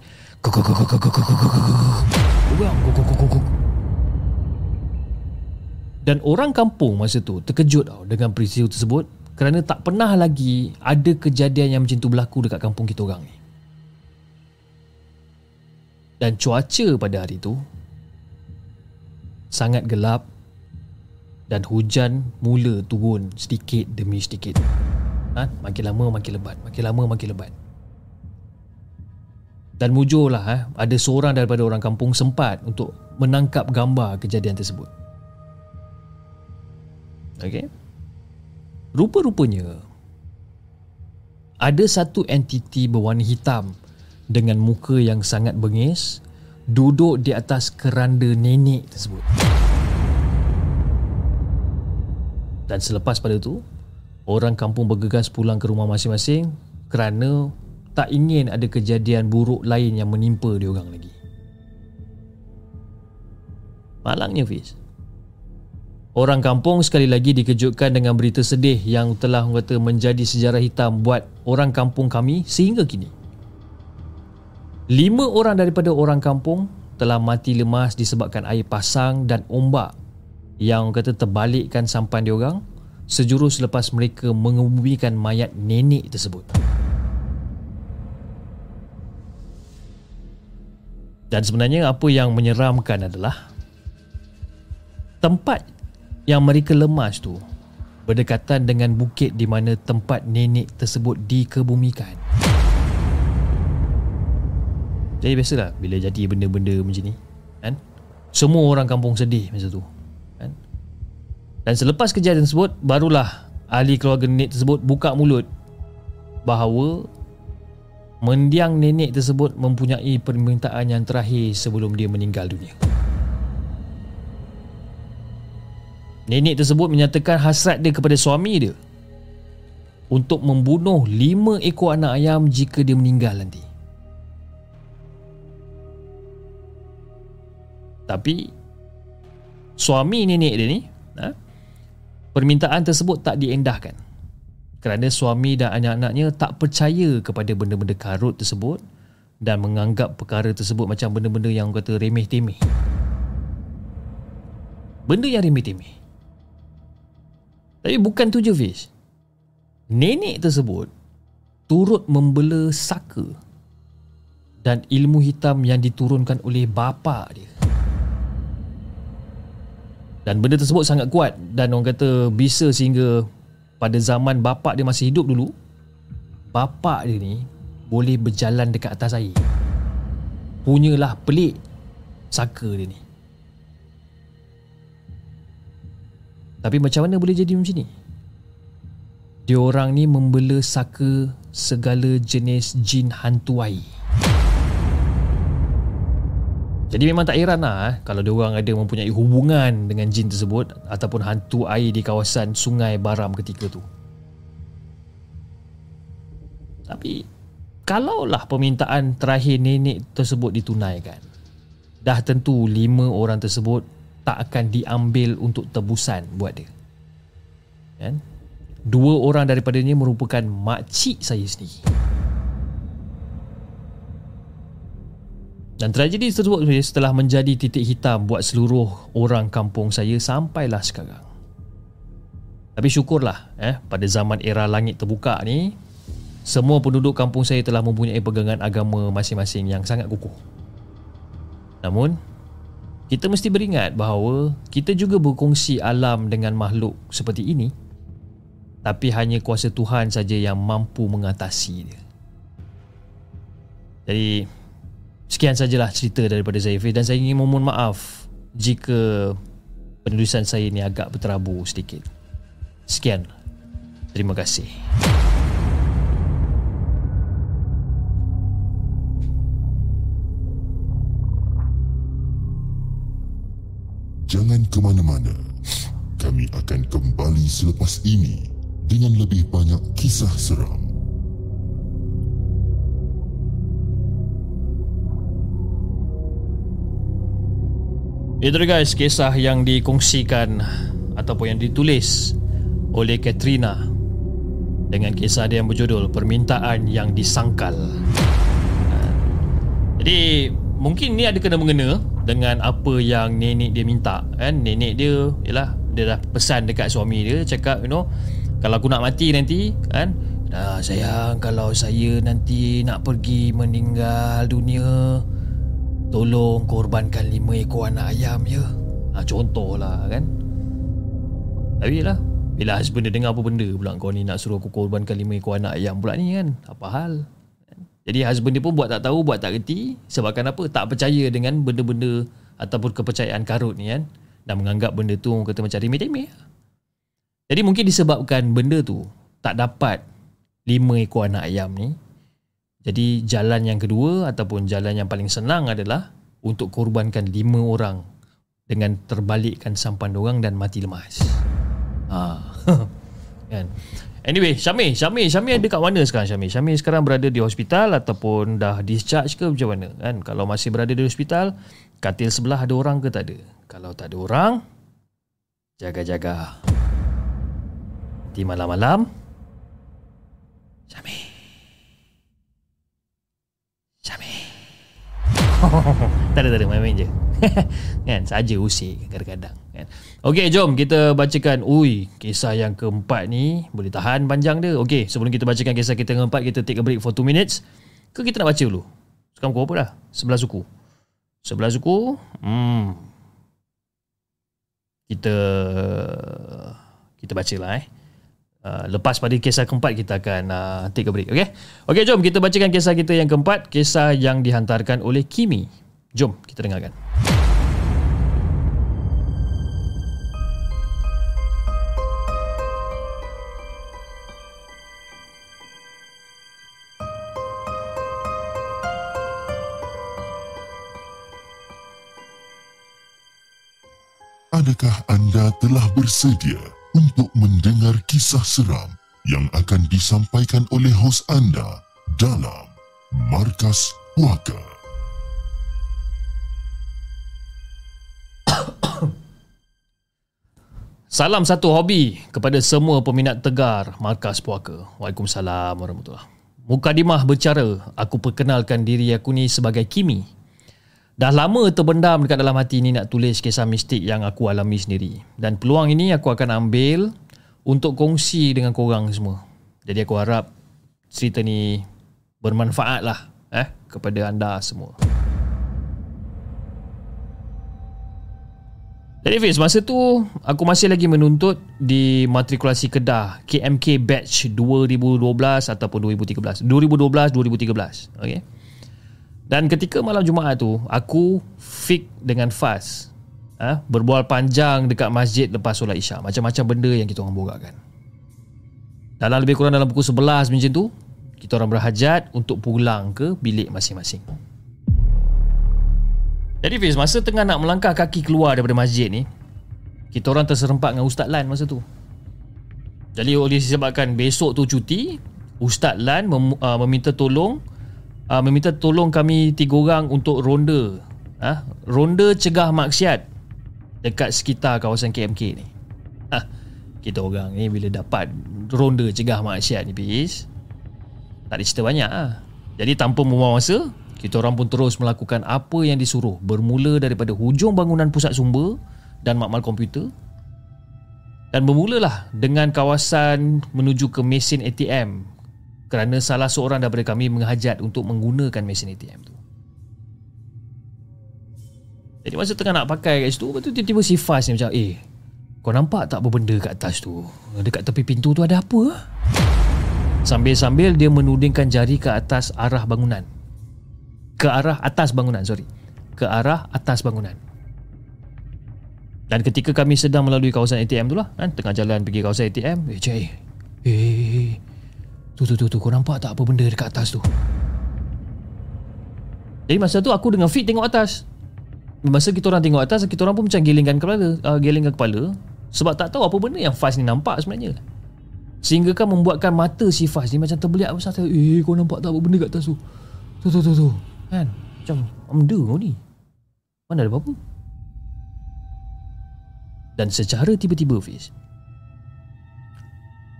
dan orang kampung masa tu terkejut tau dengan peristiwa tersebut kerana tak pernah lagi ada kejadian yang macam tu berlaku dekat kampung kita orang ni. Dan cuaca pada hari tu sangat gelap dan hujan mula turun sedikit demi sedikit. Ha? Makin lama makin lebat, makin lama makin lebat. Dan mujurlah eh, ada seorang daripada orang kampung sempat untuk menangkap gambar kejadian tersebut. Okey. Rupa-rupanya ada satu entiti berwarna hitam dengan muka yang sangat bengis duduk di atas keranda nenek tersebut. Dan selepas pada itu, orang kampung bergegas pulang ke rumah masing-masing kerana tak ingin ada kejadian buruk lain yang menimpa dia orang lagi. Malangnya Fiz. Orang kampung sekali lagi dikejutkan dengan berita sedih yang telah kata menjadi sejarah hitam buat orang kampung kami sehingga kini. Lima orang daripada orang kampung telah mati lemas disebabkan air pasang dan ombak yang kata terbalikkan sampan diorang sejurus selepas mereka mengebumikan mayat nenek tersebut. Dan sebenarnya apa yang menyeramkan adalah tempat yang mereka lemas tu berdekatan dengan bukit di mana tempat nenek tersebut dikebumikan. Jadi biasalah bila jadi benda-benda macam ni kan? Semua orang kampung sedih masa tu kan? Dan selepas kejadian tersebut Barulah ahli keluarga nenek tersebut buka mulut Bahawa mendiang nenek tersebut mempunyai permintaan yang terakhir sebelum dia meninggal dunia. Nenek tersebut menyatakan hasrat dia kepada suami dia untuk membunuh lima ekor anak ayam jika dia meninggal nanti. Tapi suami nenek dia ni, ha, permintaan tersebut tak diendahkan kerana suami dan anak-anaknya tak percaya kepada benda-benda karut tersebut dan menganggap perkara tersebut macam benda-benda yang kata remeh-temeh. Benda yang remeh-temeh. Tapi bukan tu je Fish. Nenek tersebut turut membela saka dan ilmu hitam yang diturunkan oleh bapa dia. Dan benda tersebut sangat kuat dan orang kata bisa sehingga pada zaman bapak dia masih hidup dulu bapak dia ni boleh berjalan dekat atas air. Punyalah pelik saka dia ni. Tapi macam mana boleh jadi macam ni? Dia orang ni membela saka segala jenis jin hantu air jadi memang tak heran lah eh, kalau dia orang ada mempunyai hubungan dengan jin tersebut ataupun hantu air di kawasan sungai Baram ketika tu. Tapi kalaulah permintaan terakhir nenek tersebut ditunaikan, dah tentu lima orang tersebut tak akan diambil untuk tebusan buat dia. Kan? Dua orang daripadanya merupakan makcik saya sendiri. Dan tragedi tersebut setelah menjadi titik hitam buat seluruh orang kampung saya sampailah sekarang. Tapi syukurlah eh pada zaman era langit terbuka ni semua penduduk kampung saya telah mempunyai pegangan agama masing-masing yang sangat kukuh. Namun kita mesti beringat bahawa kita juga berkongsi alam dengan makhluk seperti ini tapi hanya kuasa Tuhan saja yang mampu mengatasi dia. Jadi Sekian sajalah cerita daripada saya Fiz dan saya ingin memohon maaf jika penulisan saya ini agak berterabur sedikit. Sekian. Terima kasih. Jangan ke mana-mana. Kami akan kembali selepas ini dengan lebih banyak kisah seram. Itu guys kisah yang dikongsikan ataupun yang ditulis oleh Katrina dengan kisah dia yang berjudul Permintaan yang Disangkal. Jadi mungkin ni ada kena mengena dengan apa yang nenek dia minta kan nenek dia ialah dia dah pesan dekat suami dia cakap you know kalau aku nak mati nanti kan dah sayang kalau saya nanti nak pergi meninggal dunia Tolong korbankan lima ekor anak ayam ya. Ha, Contohlah kan? Tapi lah Bila husband dia dengar apa benda pula Kau ni nak suruh aku korbankan lima ekor anak ayam pula ni kan? Apa hal? Jadi husband dia pun buat tak tahu Buat tak reti Sebabkan apa? Tak percaya dengan benda-benda Ataupun kepercayaan karut ni kan? Dan menganggap benda tu Kata macam remeh-temeh. Jadi mungkin disebabkan benda tu Tak dapat Lima ekor anak ayam ni jadi jalan yang kedua ataupun jalan yang paling senang adalah untuk korbankan lima orang dengan terbalikkan sampan orang dan mati lemas. Ha. kan. Anyway, Syamil, Syamil, Syamil ada kat mana sekarang Syamil? Syamil sekarang berada di hospital ataupun dah discharge ke macam mana? Kan? Kalau masih berada di hospital, katil sebelah ada orang ke tak ada? Kalau tak ada orang, Jaga-jaga. Di malam-malam. Syami. Syami. tak ada, tak ada. Main-main je. kan, saja usik kadang-kadang. Kan. Okey, jom kita bacakan. Ui, kisah yang keempat ni boleh tahan panjang dia. Okey, sebelum kita bacakan kisah kita yang keempat, kita take a break for 2 minutes. Ke kita nak baca dulu? Sekarang pukul apa dah? 11 suku. 11 suku. Hmm, kita kita bacalah eh. Uh, lepas pada kisah keempat kita akan uh, take a break okey okey jom kita bacakan kisah kita yang keempat kisah yang dihantarkan oleh Kimi. Jom kita dengarkan. Adakah anda telah bersedia untuk mendengar kisah seram yang akan disampaikan oleh hos anda dalam Markas Puaka? Salam satu hobi kepada semua peminat tegar Markas Puaka. Waalaikumsalam warahmatullahi Mukadimah bercara, aku perkenalkan diri aku ni sebagai Kimi Dah lama terbendam dekat dalam hati ni nak tulis kisah mistik yang aku alami sendiri. Dan peluang ini aku akan ambil untuk kongsi dengan korang semua. Jadi aku harap cerita ni bermanfaat lah eh, kepada anda semua. Jadi Fiz, masa tu aku masih lagi menuntut di matrikulasi Kedah KMK Batch 2012 ataupun 2013. 2012-2013. Okay. Dan ketika malam Jumaat tu Aku fix dengan Faz ha? Berbual panjang dekat masjid lepas solat isyak. Macam-macam benda yang kita orang borakkan. Dalam lebih kurang dalam pukul 11 macam tu Kita orang berhajat untuk pulang ke bilik masing-masing. Jadi Fiz, masa tengah nak melangkah kaki keluar daripada masjid ni Kita orang terserempak dengan Ustaz Lan masa tu. Jadi oleh disebabkan besok tu cuti Ustaz Lan mem- uh, meminta tolong uh, meminta tolong kami tiga orang untuk ronda. Uh, ronda cegah maksiat dekat sekitar kawasan KMK ni. Uh, kita orang ni bila dapat ronda cegah maksiat ni bis tak ada cerita banyak lah. jadi tanpa membuang masa kita orang pun terus melakukan apa yang disuruh. Bermula daripada hujung bangunan pusat sumber dan makmal komputer dan bermulalah dengan kawasan menuju ke mesin ATM kerana salah seorang daripada kami menghajat untuk menggunakan mesin ATM tu. Jadi masa tengah nak pakai kat situ, betul tiba-tiba si Faz ni macam, eh, kau nampak tak apa benda kat atas tu? Dekat tepi pintu tu ada apa? Sambil-sambil dia menudingkan jari ke atas arah bangunan. Ke arah atas bangunan, sorry. Ke arah atas bangunan. Dan ketika kami sedang melalui kawasan ATM tu lah, kan, tengah jalan pergi kawasan ATM, eh, cik, eh, eh, Tu tu tu tu kau nampak tak apa benda dekat atas tu? Jadi masa tu aku dengan Fit tengok atas. Masa kita orang tengok atas, kita orang pun macam gelingkan kepala, uh, gelingkan kepala sebab tak tahu apa benda yang Faz ni nampak sebenarnya. Sehingga kan membuatkan mata si Faz ni macam terbeliak besar. Eh, kau nampak tak apa benda kat atas tu? Tu tu tu tu. Kan? Macam benda kau ni. Mana ada apa-apa? Dan secara tiba-tiba Fiz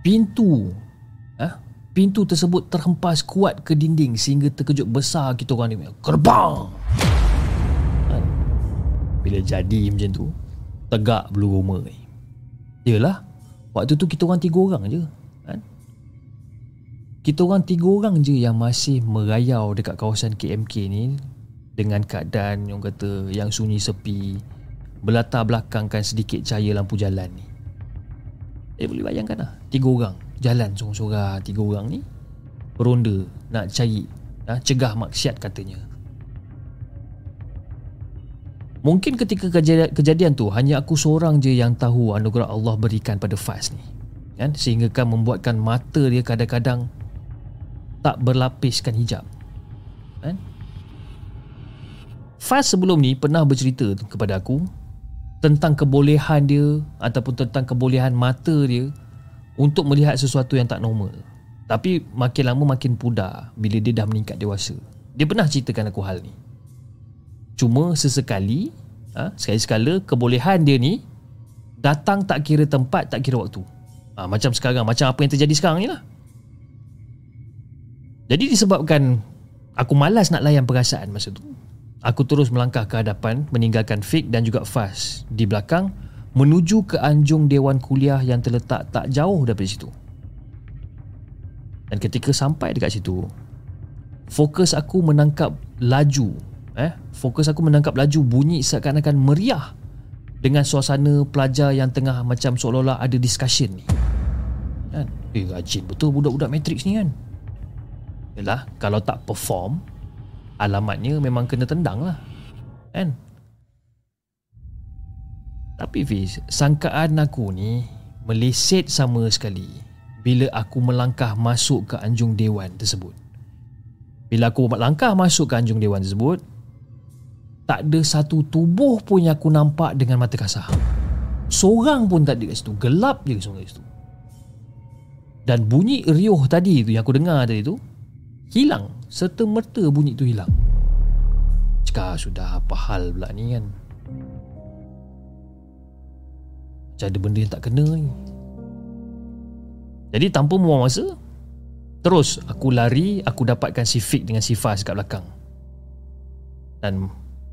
Pintu eh, pintu tersebut terhempas kuat ke dinding sehingga terkejut besar kita orang ni. Kerbang! Kan? Bila jadi macam tu, tegak bulu roma ni. Yalah, waktu tu kita orang tiga orang je. Kan? Kita orang tiga orang je yang masih merayau dekat kawasan KMK ni dengan keadaan yang kata yang sunyi sepi, berlatar belakangkan sedikit cahaya lampu jalan ni. Eh boleh bayangkan lah, tiga orang jalan sorang-sorang tiga orang ni ronda nak cari ha, cegah maksiat katanya. Mungkin ketika kejadian, kejadian tu hanya aku seorang je yang tahu anugerah Allah berikan pada Faz ni kan? Sehingga kan membuatkan mata dia kadang-kadang tak berlapiskan hijab kan? Faz sebelum ni pernah bercerita kepada aku tentang kebolehan dia ataupun tentang kebolehan mata dia untuk melihat sesuatu yang tak normal. Tapi makin lama makin pudar bila dia dah meningkat dewasa. Dia pernah ceritakan aku hal ni. Cuma sesekali, ha, sekali-sekala kebolehan dia ni Datang tak kira tempat Tak kira waktu ha, Macam sekarang Macam apa yang terjadi sekarang ni lah Jadi disebabkan Aku malas nak layan perasaan masa tu Aku terus melangkah ke hadapan Meninggalkan Fik dan juga Fas Di belakang Menuju ke anjung Dewan Kuliah Yang terletak tak jauh daripada situ. Dan ketika sampai dekat situ Fokus aku menangkap laju eh? Fokus aku menangkap laju bunyi seakan-akan meriah Dengan suasana pelajar yang tengah macam seolah-olah ada discussion ni. Kan? Eh rajin betul budak-budak Matrix ni kan? Yalah kalau tak perform Alamatnya memang kena tendang lah Kan Tapi Fiz Sangkaan aku ni Meleset sama sekali Bila aku melangkah masuk ke anjung dewan tersebut. Bila aku langkah masuk ke anjung dewan tersebut Tak ada satu tubuh pun yang aku nampak dengan mata kasar. Seorang pun tak ada kat situ. Gelap je semua kat situ. Dan bunyi riuh tadi tu Yang aku dengar tadi tu Hilang. Serta merta bunyi tu hilang. Cakap sudah apa hal pula ni kan Macam ada benda yang tak kena ni. Jadi tanpa membuang masa Terus aku lari Aku dapatkan si Fik dengan si Faz kat belakang. Dan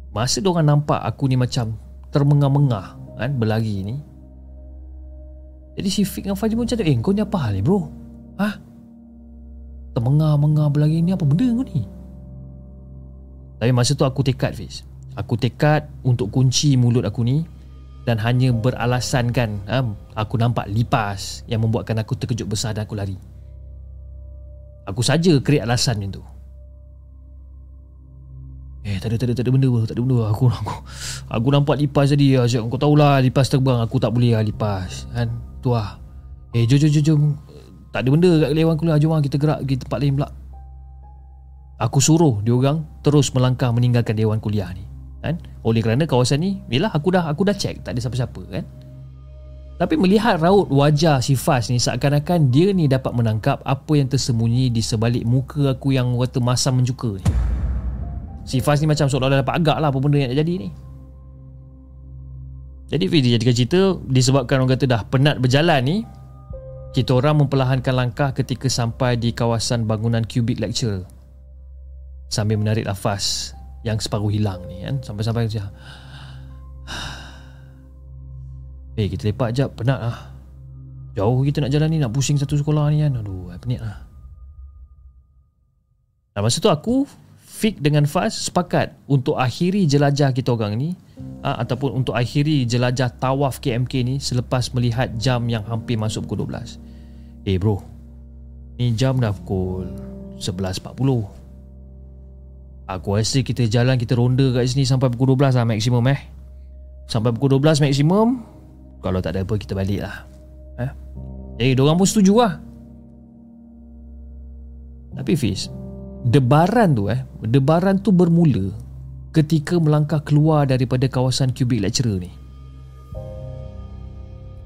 Masa diorang nampak aku ni macam Termengah-mengah kan, Berlari ni. Jadi si Fik dengan Faz pun macam Eh kau ni apa hal ni bro? Ha? Termengah-mengah berlari ni Apa benda kau ni? Tapi masa tu aku tekad Fiz. Aku tekad untuk kunci mulut aku ni Dan hanya beralasankan ha, Aku nampak lipas Yang membuatkan aku terkejut besar dan aku lari. Aku saja create alasan macam tu. Eh tak ada tak ada tak ada benda Tak ada benda aku aku aku nampak lipas tadi. Asyik kau tahulah lipas terbang. Aku tak boleh lah lipas kan? Tu lah Eh jom jom jom jom. Tak ada benda kat lewan kuliah jom lah kita gerak pergi tempat lain pula. Aku suruh dia orang terus melangkah meninggalkan dewan kuliah ni kan oleh kerana kawasan ni yalah aku dah aku dah check tak ada siapa-siapa kan tapi melihat raut wajah si Faz ni seakan-akan dia ni dapat menangkap apa yang tersembunyi di sebalik muka aku yang kata masam mencuka ni. Si Faz ni macam seolah-olah dapat agak lah apa benda yang jadi ni. Jadi Fizi jadikan cerita disebabkan orang kata dah penat berjalan ni kita orang memperlahankan langkah ketika sampai di kawasan bangunan Cubic Lecture sambil menarik nafas yang separuh hilang ni kan? Sampai-sampai macam Eh kita lepak jap Penat lah. Jauh kita nak jalan ni Nak pusing satu sekolah ni kan? Aduh penat lah. Dan masa tu aku Fik dengan Faz sepakat Untuk akhiri jelajah kita orang ni ha, Ataupun untuk akhiri jelajah tawaf KMK ni Selepas melihat jam yang hampir masuk pukul 12 Eh bro Ni jam dah pukul 11.40 Aku rasa kita jalan Kita ronda kat sini Sampai pukul 12 lah maksimum eh. Sampai pukul 12 maksimum kalau tak ada apa kita balik lah. Eh? Jadi diorang pun setuju lah. Tapi Fiz Debaran tu eh Debaran tu bermula Ketika melangkah keluar daripada kawasan kubik lecturer ni.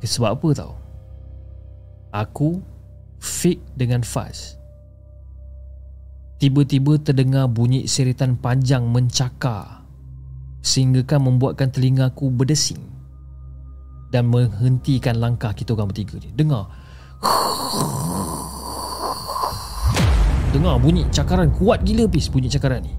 Sebab apa tau? Aku Fik dengan Faz Tiba-tiba terdengar bunyi seritan panjang mencakar Sehingga kan membuatkan telingaku berdesing dan menghentikan langkah kita orang bertiga ni. Dengar. Dengar bunyi cakaran kuat gila pis bunyi cakaran ni.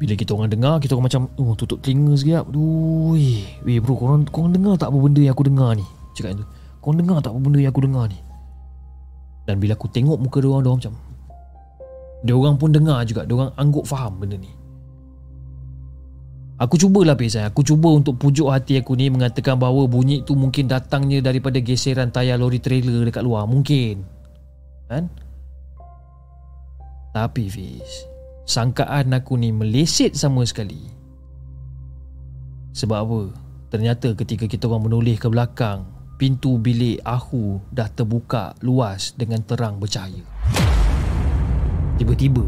Bila kita orang dengar, kita orang macam oh, tutup telinga sekejap. Aduh, weh bro, korang, korang dengar tak apa benda yang aku dengar ni? Cakap tu. Korang dengar tak apa benda yang aku dengar ni? Dan bila aku tengok muka dia orang, macam dia orang pun dengar juga, dia orang angguk faham benda ni. Aku cubalah Pizan Aku cuba untuk pujuk hati aku ni Mengatakan bahawa bunyi tu mungkin datangnya Daripada geseran tayar lori trailer dekat luar. Mungkin. Kan? Tapi Fiz Sangkaan aku ni meleset sama sekali. Sebab apa? Ternyata ketika kita orang menoleh ke belakang Pintu bilik Ahu dah terbuka luas dengan terang bercahaya. Tiba-tiba.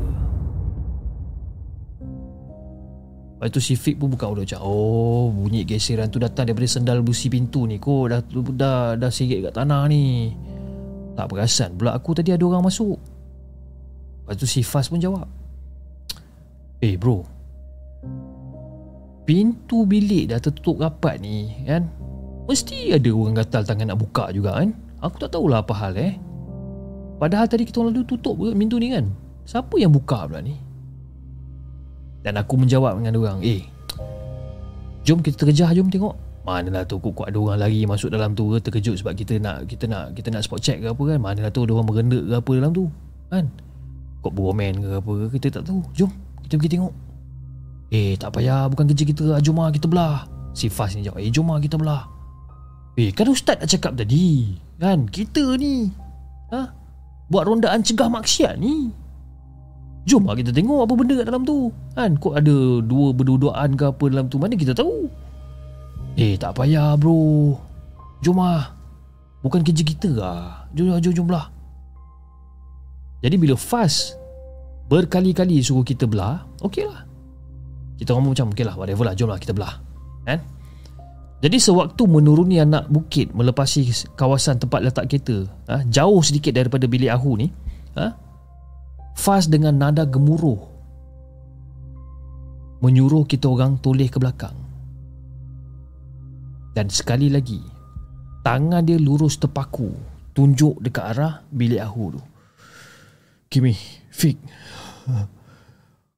Lepas tu si Fik pun buka audio macam Oh bunyi geseran tu datang daripada sendal busi pintu ni Kau dah, dah, dah sirik kat tanah ni. Tak perasan pula aku tadi ada orang masuk. Lepas tu si Faz pun jawab Eh bro. Pintu bilik dah tertutup rapat ni kan Mesti ada orang gatal tangan nak buka juga kan? Aku tak tahulah apa hal eh. Padahal tadi kita lalu tutup pintu ni kan? Siapa yang buka pula ni? Dan aku menjawab dengan orang Eh Jom kita terkejar jom tengok. Manalah tu kuat ada orang lari masuk dalam tu terkejut sebab kita nak kita nak kita nak spot check ke apa kan? Manalah tu ada orang merendak ke apa dalam tu kan? Kok broman ke apa ke kita tak tahu. Jom kita pergi tengok. Eh tak payah bukan kerja kita. Jom lah kita belah. Si Fas ni jawab Eh jom lah kita belah Eh kan Ustaz dah cakap tadi Kan kita ni ha? Buat rondaan cegah maksiat ni Jom lah kita tengok apa benda kat dalam tu Kan kok ada dua berduduan ke apa dalam tu Mana kita tahu Eh tak payah bro Jom lah Bukan kerja kita lah Jom jom jom lah jadi bila fast berkali-kali suruh kita belah, okey lah. Kita orang macam okey lah, whatever lah, jom lah kita belah. Kan? Jadi sewaktu menuruni anak bukit melepasi kawasan tempat letak kereta, ha, jauh sedikit daripada bilik Ahu ni, ha, Fas dengan nada gemuruh menyuruh kita orang toleh ke belakang. Dan sekali lagi, tangan dia lurus terpaku tunjuk dekat arah bilik Ahu tu. Kimi, Fik.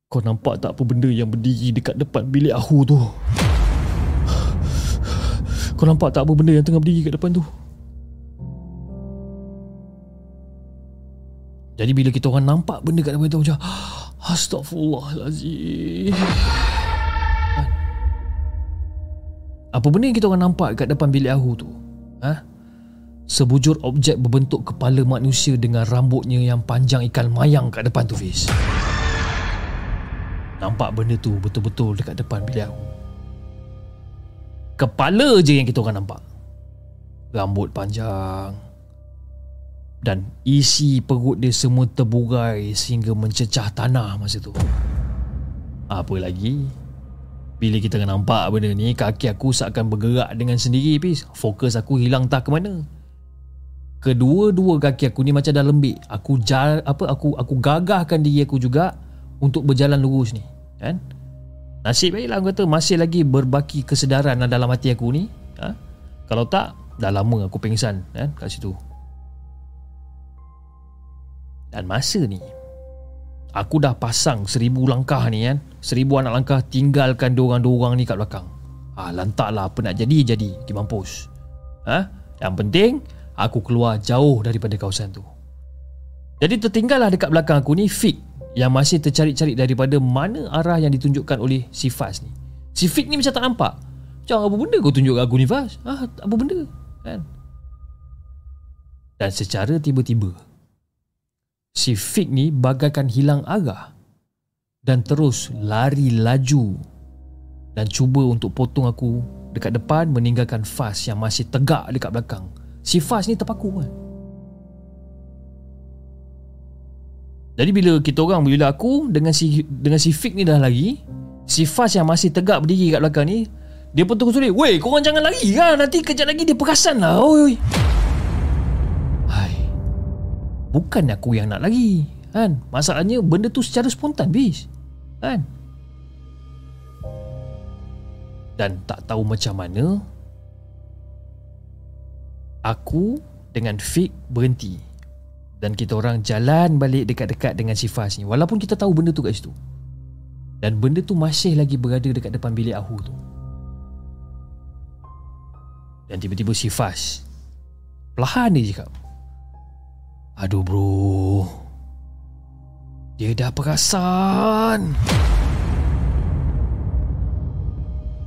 Kau nampak tak apa benda yang berdiri dekat depan bilik Ahu tu? Kau nampak tak apa benda yang tengah berdiri kat depan tu? Jadi bila kita orang nampak benda kat depan tu macam Astaghfirullahalazim. Apa benda yang kita orang nampak kat depan bilik Ahu tu? Ha? Sebujur objek berbentuk kepala manusia dengan rambutnya yang panjang ikan mayang kat depan tu Fiz Nampak benda tu betul-betul dekat depan bilik aku Kepala je yang kita orang nampak. Rambut panjang. Dan isi perut dia semua terburai Sehingga mencecah tanah masa tu. Apa lagi? Bila kita nampak benda ni Kaki aku seakan bergerak dengan sendiri Fiz Fokus aku hilang tak ke mana. Kedua-dua kaki aku ni macam dah lembik. Aku jar, apa aku aku gagahkan diri aku juga untuk berjalan lurus ni. Kan nasib baiklah aku kata masih lagi berbaki kesedaran dalam hati aku ni. Ha? kalau tak dah lama aku pingsan kan kat situ. Dan masa ni aku dah pasang seribu langkah ni kan? Seribu anak langkah tinggalkan dorang-dorang ni kat belakang. Ah lantaklah apa nak jadi jadi pergi mampus. Ha? yang penting aku keluar jauh daripada kawasan tu. Jadi tertinggallah dekat belakang aku ni Fik yang masih tercari-cari daripada mana arah yang ditunjukkan oleh si Faz ni. Si Fik ni macam tak nampak. Macam apa benda kau tunjuk aku ni Faz? Ah, apa benda? Kan? Dan secara tiba-tiba si Fik ni bagaikan hilang arah dan terus lari laju dan cuba untuk potong aku dekat depan meninggalkan Faz yang masih tegak dekat belakang Si Faz ni terpaku kan Jadi bila kita orang Bila aku Dengan si dengan si Fik ni dah lagi Si Faz yang masih tegak berdiri kat belakang ni Dia pun tunggu sulit Weh korang jangan lari kan Nanti kejap lagi dia perasan lah. Oi. Hai. Bukan aku yang nak lagi Kan? Masalahnya benda tu secara spontan bis Kan? Dan tak tahu macam mana aku dengan Fik berhenti dan kita orang jalan balik dekat-dekat dengan si Faz ni walaupun kita tahu benda tu kat situ. Dan benda tu masih lagi berada dekat depan bilik Ahu tu. Dan tiba-tiba si Faz perlahan dia cakap aduh bro. Dia dah perasan.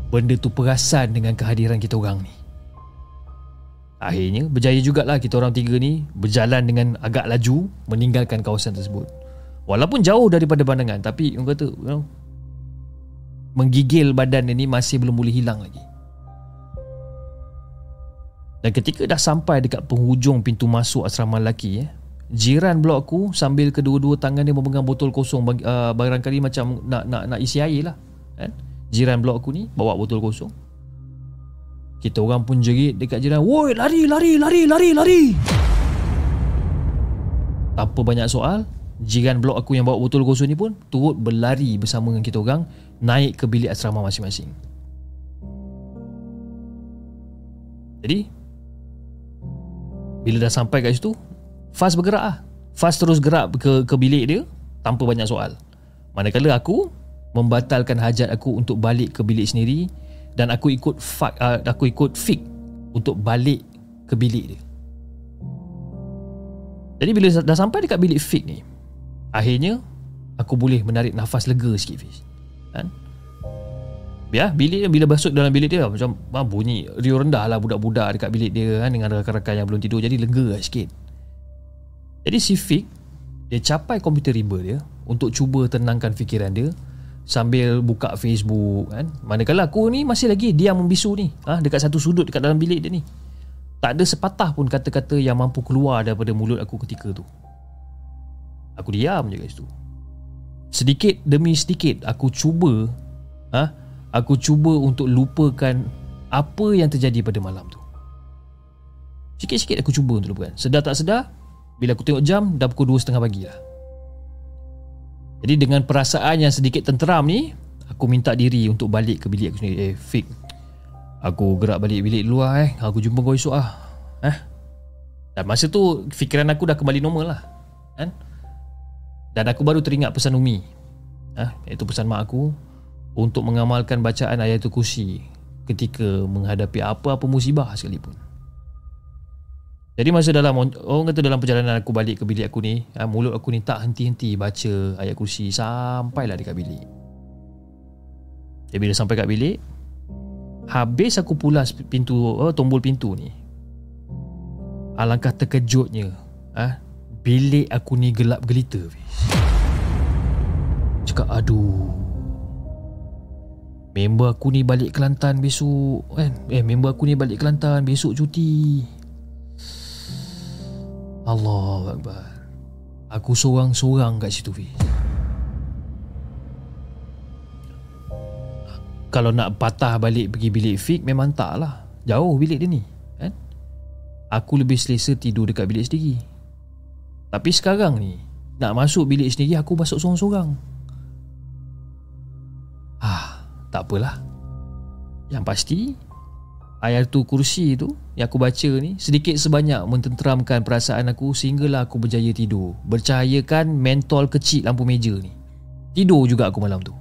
Benda tu perasan dengan kehadiran kita orang ni Akhirnya berjaya jugalah kita orang tiga ni berjalan dengan agak laju meninggalkan kawasan tersebut. Walaupun jauh daripada pandangan tapi orang kata you know, menggigil badan ini masih belum boleh hilang lagi. Dan ketika dah sampai dekat penghujung pintu masuk asrama lelaki eh, jiran blok aku sambil kedua-dua tangan dia memegang botol kosong uh, barangkali macam nak nak nak isi air lah. Kan? Jiran blok aku ni bawa botol kosong kita orang pun jerit dekat jiran Woi lari lari lari lari lari. Tanpa banyak soal? Jiran blok aku yang bawa botol kosong ni pun Turut berlari bersama dengan kita orang Naik ke bilik asrama masing-masing. Jadi Bila dah sampai kat situ Fast bergerak lah. Fast terus gerak ke, ke bilik dia Tanpa banyak soal. Manakala aku Membatalkan hajat aku untuk balik ke bilik sendiri dan aku ikut fak, uh, Aku ikut Fik Untuk balik ke bilik dia. Jadi bila dah sampai dekat bilik Fik ni Akhirnya Aku boleh menarik nafas lega sikit Fiz. Kan? Ya, bilik dia bila masuk dalam bilik dia macam ah, bunyi riuh rendah lah budak-budak dekat bilik dia kan dengan rakan-rakan yang belum tidur. Jadi lega lah sikit. Jadi si Fik dia capai komputer riba dia untuk cuba tenangkan fikiran dia sambil buka Facebook kan. Manakala aku ni masih lagi diam membisu ni ha, dekat satu sudut dekat dalam bilik dia ni. Tak ada sepatah pun kata-kata yang mampu keluar daripada mulut aku ketika tu. Aku diam je kat situ. Sedikit demi sedikit aku cuba ha, Aku cuba untuk lupakan apa yang terjadi pada malam tu. Sikit-sikit aku cuba untuk lupakan. Sedar tak sedar, bila aku tengok jam, dah pukul 2.30 pagi lah. Jadi dengan perasaan yang sedikit tenteram ni, aku minta diri untuk balik ke bilik aku sendiri. Eh, Fik. Aku gerak balik bilik dulu lah eh. Aku jumpa kau esok lah. Eh? Dan masa tu, fikiran aku dah kembali normal lah. Kan? Dan aku baru teringat pesan Umi. Eh? Iaitu pesan mak aku untuk mengamalkan bacaan ayatul kursi ketika menghadapi apa-apa musibah sekalipun. Jadi masa dalam orang kata dalam perjalanan aku balik ke bilik aku ni, ha, mulut aku ni tak henti-henti baca ayat kursi sampailah dekat bilik. Jadi bila sampai kat bilik, habis aku pulas pintu oh, tombol pintu ni. Alangkah terkejutnya, ah, ha, bilik aku ni gelap gelita. Cakap aduh, Member aku ni balik Kelantan besok kan Eh member aku ni balik Kelantan besok cuti Allah Akbar. Aku seorang-seorang kat situ Fiz Kalau nak patah balik pergi bilik Fik Memang tak lah. Jauh bilik dia ni kan? Aku lebih selesa tidur dekat bilik sendiri. Tapi sekarang ni Nak masuk bilik sendiri Aku masuk seorang-seorang. Ah, tak apalah. Yang pasti Ayat tu kursi tu Yang aku baca ni Sedikit sebanyak mententeramkan perasaan aku Sehinggalah aku berjaya tidur. Bercahayakan mentol kecil lampu meja ni. Tidur juga aku malam tu.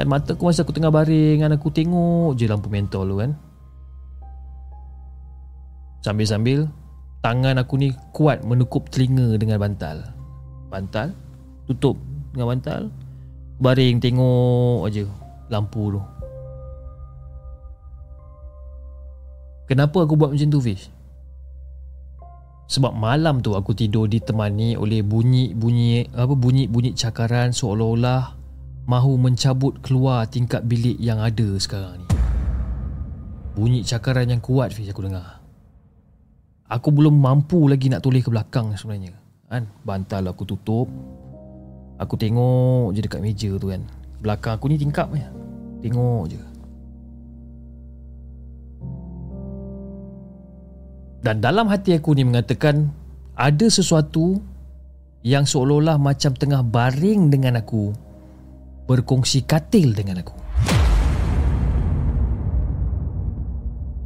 Dan mata aku masa aku tengah baring Dan aku tengok je lampu mentol tu kan. Sambil-sambil Tangan aku ni kuat menukup telinga dengan bantal. Bantal? Tutup dengan bantal? Baring tengok aja lampu tu. Kenapa aku buat macam tu Fish? Sebab malam tu aku tidur ditemani oleh bunyi-bunyi apa bunyi-bunyi cakaran seolah-olah mahu mencabut keluar tingkat bilik yang ada sekarang ni. Bunyi cakaran yang kuat Fish aku dengar. Aku belum mampu lagi nak toleh ke belakang sebenarnya. Kan? Bantal aku tutup, Aku tengok je dekat meja tu kan Belakang aku ni tingkap ya. Tengok je Dan dalam hati aku ni mengatakan Ada sesuatu Yang seolah-olah macam tengah baring dengan aku Berkongsi katil dengan aku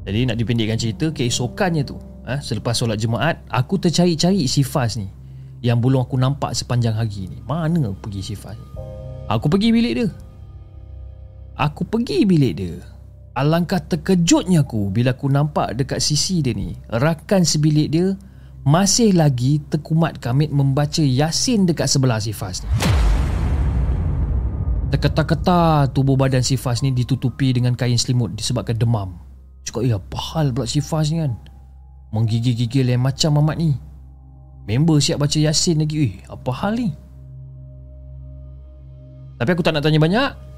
Jadi nak dipendekkan cerita Keesokannya tu ha, Selepas solat jemaat Aku tercari-cari si Faz ni yang belum aku nampak sepanjang hari ni. Mana aku pergi Sifat ni? Aku pergi bilik dia. Aku pergi bilik dia. Alangkah terkejutnya aku bila aku nampak dekat sisi dia ni, rakan sebilik dia masih lagi terkumat kamit membaca Yasin dekat sebelah Sifas ni. Terketar-ketar tubuh badan Sifas ni ditutupi dengan kain selimut disebabkan demam. Cakap, ya apa hal pula Sifas ni kan? Menggigil-gigil yang macam Mamat ni. Member siap baca Yasin lagi Eh apa hal ni Tapi aku tak nak tanya banyak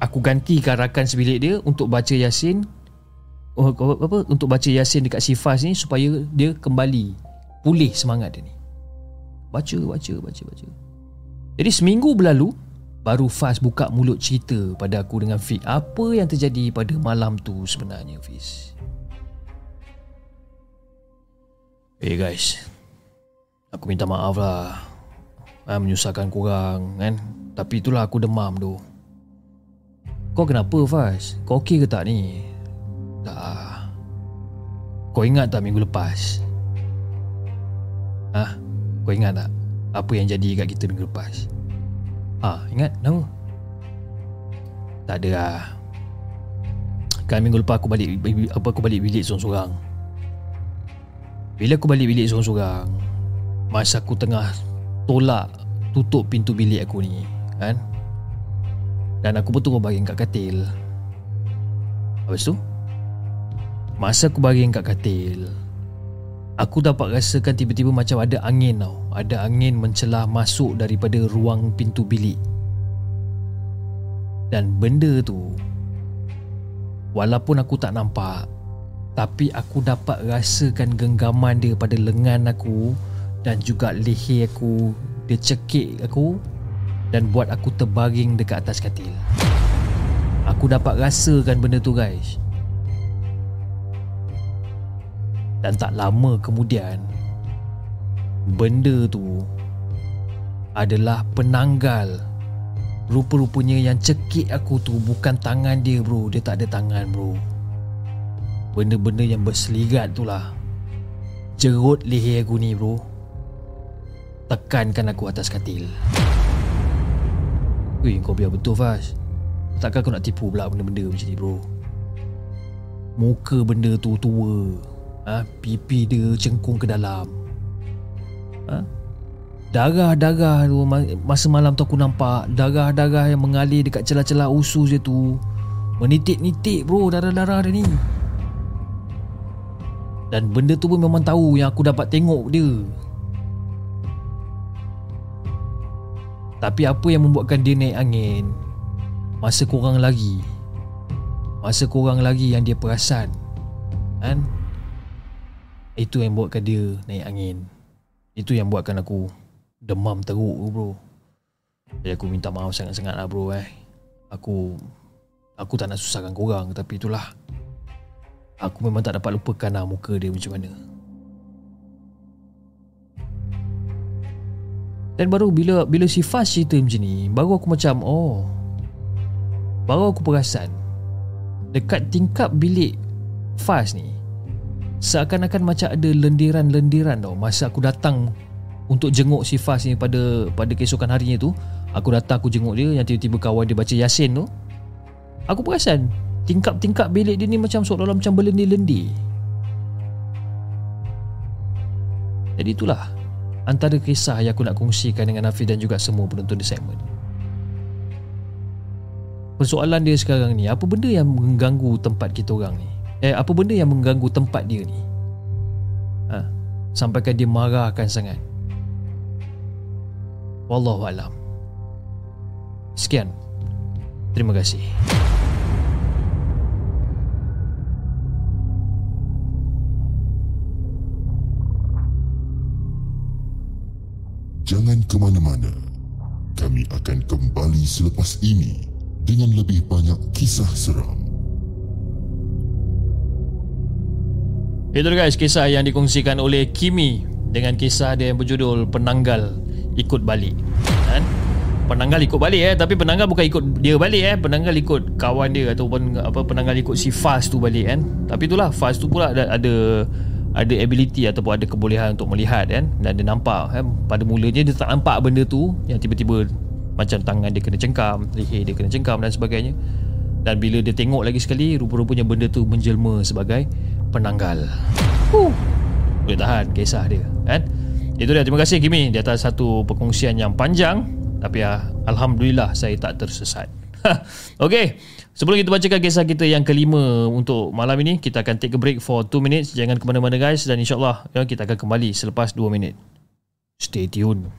Aku gantikan rakan sebilik dia Untuk baca Yasin oh, apa, Untuk baca Yasin dekat Sifas ni Supaya dia kembali Pulih semangat dia ni. Baca, baca, baca, baca. Jadi seminggu berlalu Baru Faz buka mulut cerita pada aku dengan Fik. Apa yang terjadi pada malam tu sebenarnya Fiz Eh hey guys. Aku minta maaf lah. Ha, Menyusahkan korang kan? Tapi itulah aku demam tu Kau kenapa Faz? Kau okey ke tak ni? Tak Kau ingat tak minggu lepas Ah, Kau ingat tak Apa yang jadi kat kita minggu lepas Ah, Ingat kenapa Tak ada lah Kan minggu lepas aku balik apa aku balik bilik seorang-seorang. Bila aku balik bilik seorang-seorang, masa aku tengah tolak tutup pintu bilik aku ni, kan? Dan aku betul baring kat katil. Habis tu, masa aku baring kat katil, aku dapat rasakan tiba-tiba macam ada angin tau. Ada angin mencelah masuk daripada ruang pintu bilik. Dan benda tu Walaupun aku tak nampak Tapi aku dapat rasakan genggaman dia pada lengan aku Dan juga leher aku Dia cekik aku Dan buat aku terbaring dekat atas katil. Aku dapat rasakan benda tu guys. Dan tak lama kemudian Benda tu Adalah penanggal. Rupa-rupanya yang cekik aku tu bukan tangan dia bro. Dia tak ada tangan bro. Benda-benda yang berseligat tu lah Jerut leher aku ni bro. Tekankan aku atas katil Weh kau biar betul Faz Takkan aku nak tipu pula benda-benda macam ni bro? Muka benda tu tua ha? Pipi dia cengkung ke dalam. Ha? Darah-darah tu Masa malam tu aku nampak Darah-darah yang mengalir dekat celah-celah usus dia tu. Menitik-nitik bro darah-darah dia ni. Dan benda tu pun memang tahu yang aku dapat tengok dia Tapi apa yang membuatkan dia naik angin? Masa kurang lagi. Masa kurang lagi yang dia perasan. Kan? Itu yang buatkan dia naik angin. Itu yang buatkan aku demam teruk bro. Jadi aku minta maaf sangat-sangat lah bro eh. Aku aku tak nak susahkan korang tapi itulah. Aku memang tak dapat lupakan lah muka dia macam mana dan baru bila bila si Faz cerita macam ni baru aku macam oh. Baru aku perasan dekat tingkap bilik Faz ni seakan-akan macam ada lendiran-lendiran tau. Masa aku datang untuk jenguk si Fas ni pada pada keesokan harinya tu aku datang aku jenguk dia yang tiba-tiba kawan dia baca Yasin tu. Aku perasan tingkap-tingkap bilik dia ni macam seolah-olah macam berlendir-lendir jadi itulah antara kisah yang aku nak kongsikan dengan Hafiz dan juga semua penonton di segmen persoalan dia sekarang ni apa benda yang mengganggu tempat kita orang ni eh apa benda yang mengganggu tempat dia ni ha? sampaikan dia marahkan sangat Wallahu alam. Sekian. Terima kasih. Jangan ke mana-mana. Kami akan kembali selepas ini dengan lebih banyak kisah seram. Itu guys kisah yang dikongsikan oleh Kimi dengan kisah dia yang berjudul Penanggal ikut balik. Kan? Penanggal ikut balik eh. Tapi penanggal bukan ikut dia balik eh. Penanggal ikut kawan dia ataupun apa penanggal ikut si Fast tu balik kan? Tapi itulah Fast tu pula ada ada ada ability ataupun ada kebolehan untuk melihat kan? Dan dia nampak kan? Pada mulanya dia tak nampak benda tu yang tiba-tiba macam tangan dia kena cengkam leher dia kena cengkam dan sebagainya. Dan bila dia tengok lagi sekali rupa-rupanya benda tu menjelma sebagai penanggal. Huh. boleh tahan kisah dia kan? Itu dia. Terima kasih Kimi di atas satu perkongsian yang panjang. Tapi ya, alhamdulillah saya tak tersesat. Okey, sebelum kita bacakan kisah kita yang kelima untuk malam ini, kita akan take a break for 2 minutes. Jangan ke mana-mana guys dan insyaallah ya kita akan kembali selepas 2 minit. Stay tune.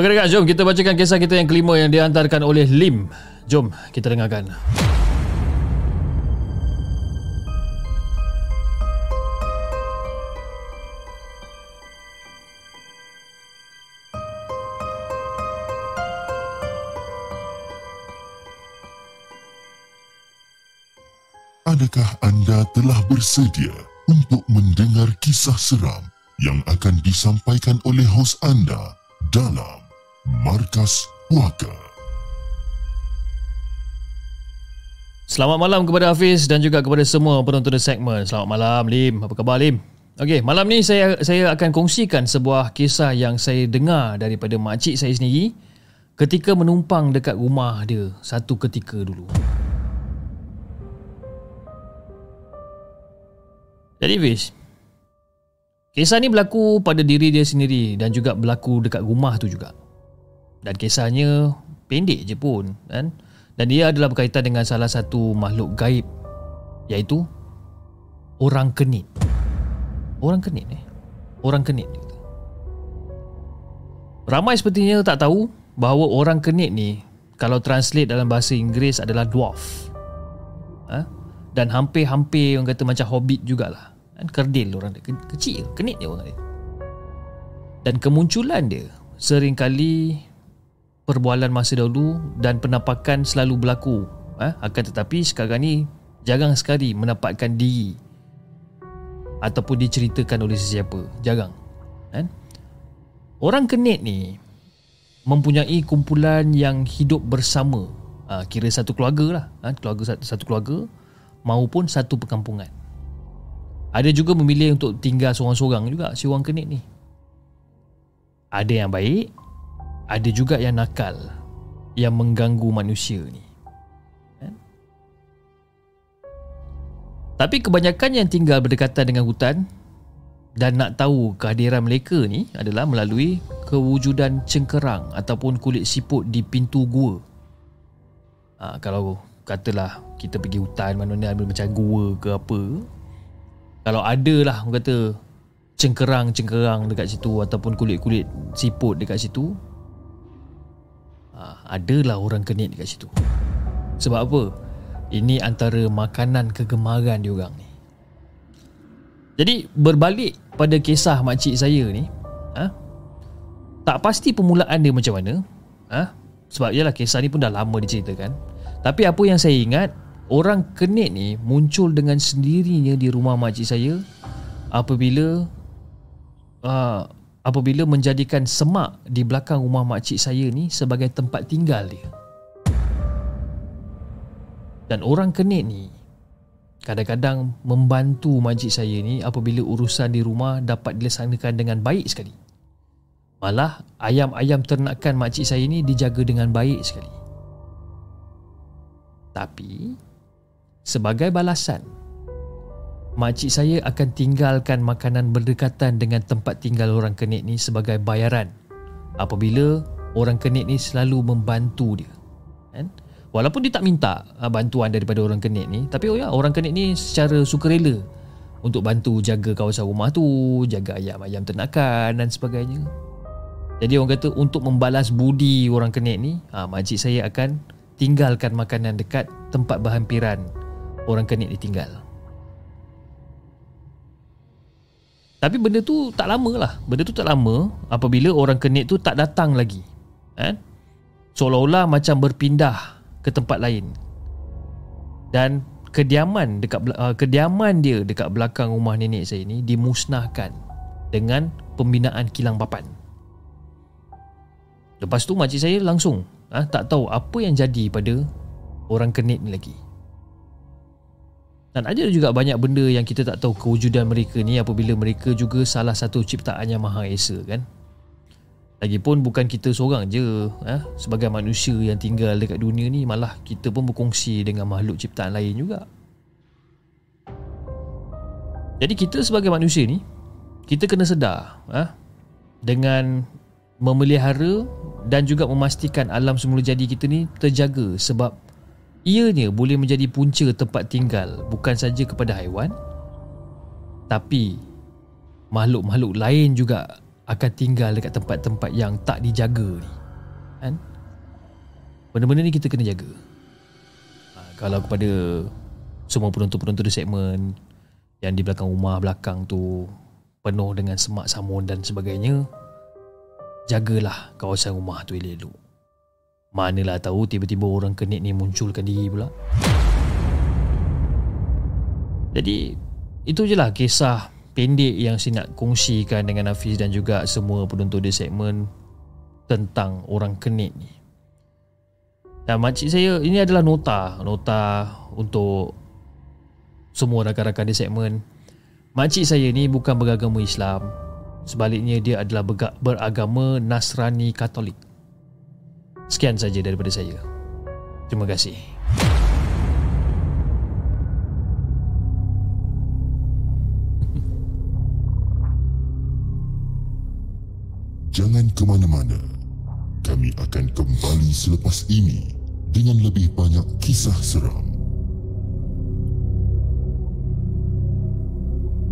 Okey dekat, jom kita bacakan kisah kita yang kelima yang dihantarkan oleh Lim. Jom kita dengarkan. Adakah anda telah bersedia untuk mendengar kisah seram yang akan disampaikan oleh hos anda dalam Markas Puaka? Selamat malam kepada Hafiz dan juga kepada semua penonton segmen. Selamat malam Lim. Apa khabar Lim? Okey, malam ni saya saya akan kongsikan sebuah kisah yang saya dengar daripada makcik saya sendiri ketika menumpang dekat rumah dia satu ketika dulu. Jadi Fiz Kisah ni berlaku pada diri dia sendiri Dan juga berlaku dekat rumah tu juga Dan kisahnya Pendek je pun kan? Dan dia adalah berkaitan dengan salah satu makhluk gaib Iaitu Orang kenit. Orang kenit eh? Orang kenit Ramai sepertinya tak tahu Bahawa orang kenit ni Kalau translate dalam bahasa Inggeris adalah dwarf. Ha? Dan hampir-hampir orang kata macam hobbit jugalah. Kan? Kerdil orang dia. Kecil kenit dia orang dia. Dan kemunculan dia sering kali perbualan masa dahulu dan penampakan selalu berlaku eh? akan tetapi sekarang ni jarang sekali menampakkan diri ataupun diceritakan oleh sesiapa. Jarang kan? Orang kenit ni mempunyai kumpulan yang hidup bersama. Ha, kira satu keluarga lah ha, keluarga satu, satu keluarga maupun satu perkampungan. Ada juga memilih untuk tinggal seorang-seorang juga si orang kenit ni. Ada yang baik, ada juga yang nakal yang mengganggu manusia ni. Kan? Tapi kebanyakan yang tinggal berdekatan dengan hutan dan nak tahu kehadiran mereka ni adalah melalui kewujudan cengkerang ataupun kulit siput di pintu gua. Ha, kalau katalah kita pergi hutan mana-mana macam gua ke apa, kalau ada lah orang kata cengkerang-cengkerang dekat situ ataupun kulit-kulit siput dekat situ adalah orang kenit dekat situ. Sebab apa? Ini antara makanan kegemaran diorang ni. Jadi berbalik pada kisah makcik saya ni ha, tak pasti permulaan dia macam mana ha, sebab ialah kisah ni pun dah lama diceritakan. Tapi apa yang saya ingat orang kenit ni muncul dengan sendirinya di rumah makcik saya apabila uh, apabila menjadikan semak di belakang rumah makcik saya ni sebagai tempat tinggal dia. Dan orang kenit ni kadang-kadang membantu makcik saya ni apabila urusan di rumah dapat dilaksanakan dengan baik sekali. Malah ayam-ayam ternakan makcik saya ni dijaga dengan baik sekali. Tapi Sebagai balasan, makcik saya akan tinggalkan makanan berdekatan dengan tempat tinggal orang kenit ni sebagai bayaran apabila orang kenit ni selalu membantu dia. Kan? Walaupun dia tak minta ah, bantuan daripada orang kenit ni, tapi oh ya, orang kenit ni secara sukarela untuk bantu jaga kawasan rumah tu, jaga ayam-ayam ternakan dan sebagainya. Jadi orang kata untuk membalas budi orang kenit ni, ha, makcik saya akan tinggalkan makanan dekat tempat berhampiran orang kenit ditinggal. Tapi benda tu tak lama lah. Benda tu tak lama apabila orang kenit tu tak datang lagi. Eh? Seolah-olah macam berpindah ke tempat lain. Dan kediaman dekat uh, kediaman dia dekat belakang rumah nenek saya ni dimusnahkan dengan pembinaan kilang papan. Lepas tu makcik saya langsung ah, tak tahu apa yang jadi pada orang kenit ni lagi. Dan ada juga banyak benda yang kita tak tahu kewujudan mereka ni apabila mereka juga salah satu ciptaan yang Maha Esa kan. Lagipun bukan kita seorang je eh, sebagai manusia yang tinggal dekat dunia ni malah kita pun berkongsi dengan makhluk ciptaan lain juga. Jadi kita sebagai manusia ni kita kena sedar eh, dengan memelihara dan juga memastikan alam semula jadi kita ni terjaga sebab Ianya boleh menjadi punca tempat tinggal bukan saja kepada haiwan tapi makhluk-makhluk lain juga akan tinggal dekat tempat-tempat yang tak dijaga ni. Kan? Benda-benda ni kita kena jaga. Ha, kalau kepada semua penonton-penonton di segmen yang di belakang rumah belakang tu penuh dengan semak samun dan sebagainya, jagalah kawasan rumah tu elok-elok. Manalah tahu tiba-tiba orang kenit ni munculkan diri pula. Jadi itu je lah kisah pendek yang saya nak kongsikan dengan Hafiz dan juga semua penonton di segmen tentang orang kenit ni. Dan makcik saya, ini adalah nota. Nota untuk semua rakan-rakan di segmen. Makcik saya ni bukan beragama Islam. Sebaliknya dia adalah beragama Nasrani Katolik. Sekian saja daripada saya. Terima kasih. Jangan ke mana-mana. Kami akan kembali selepas ini dengan lebih banyak kisah seram.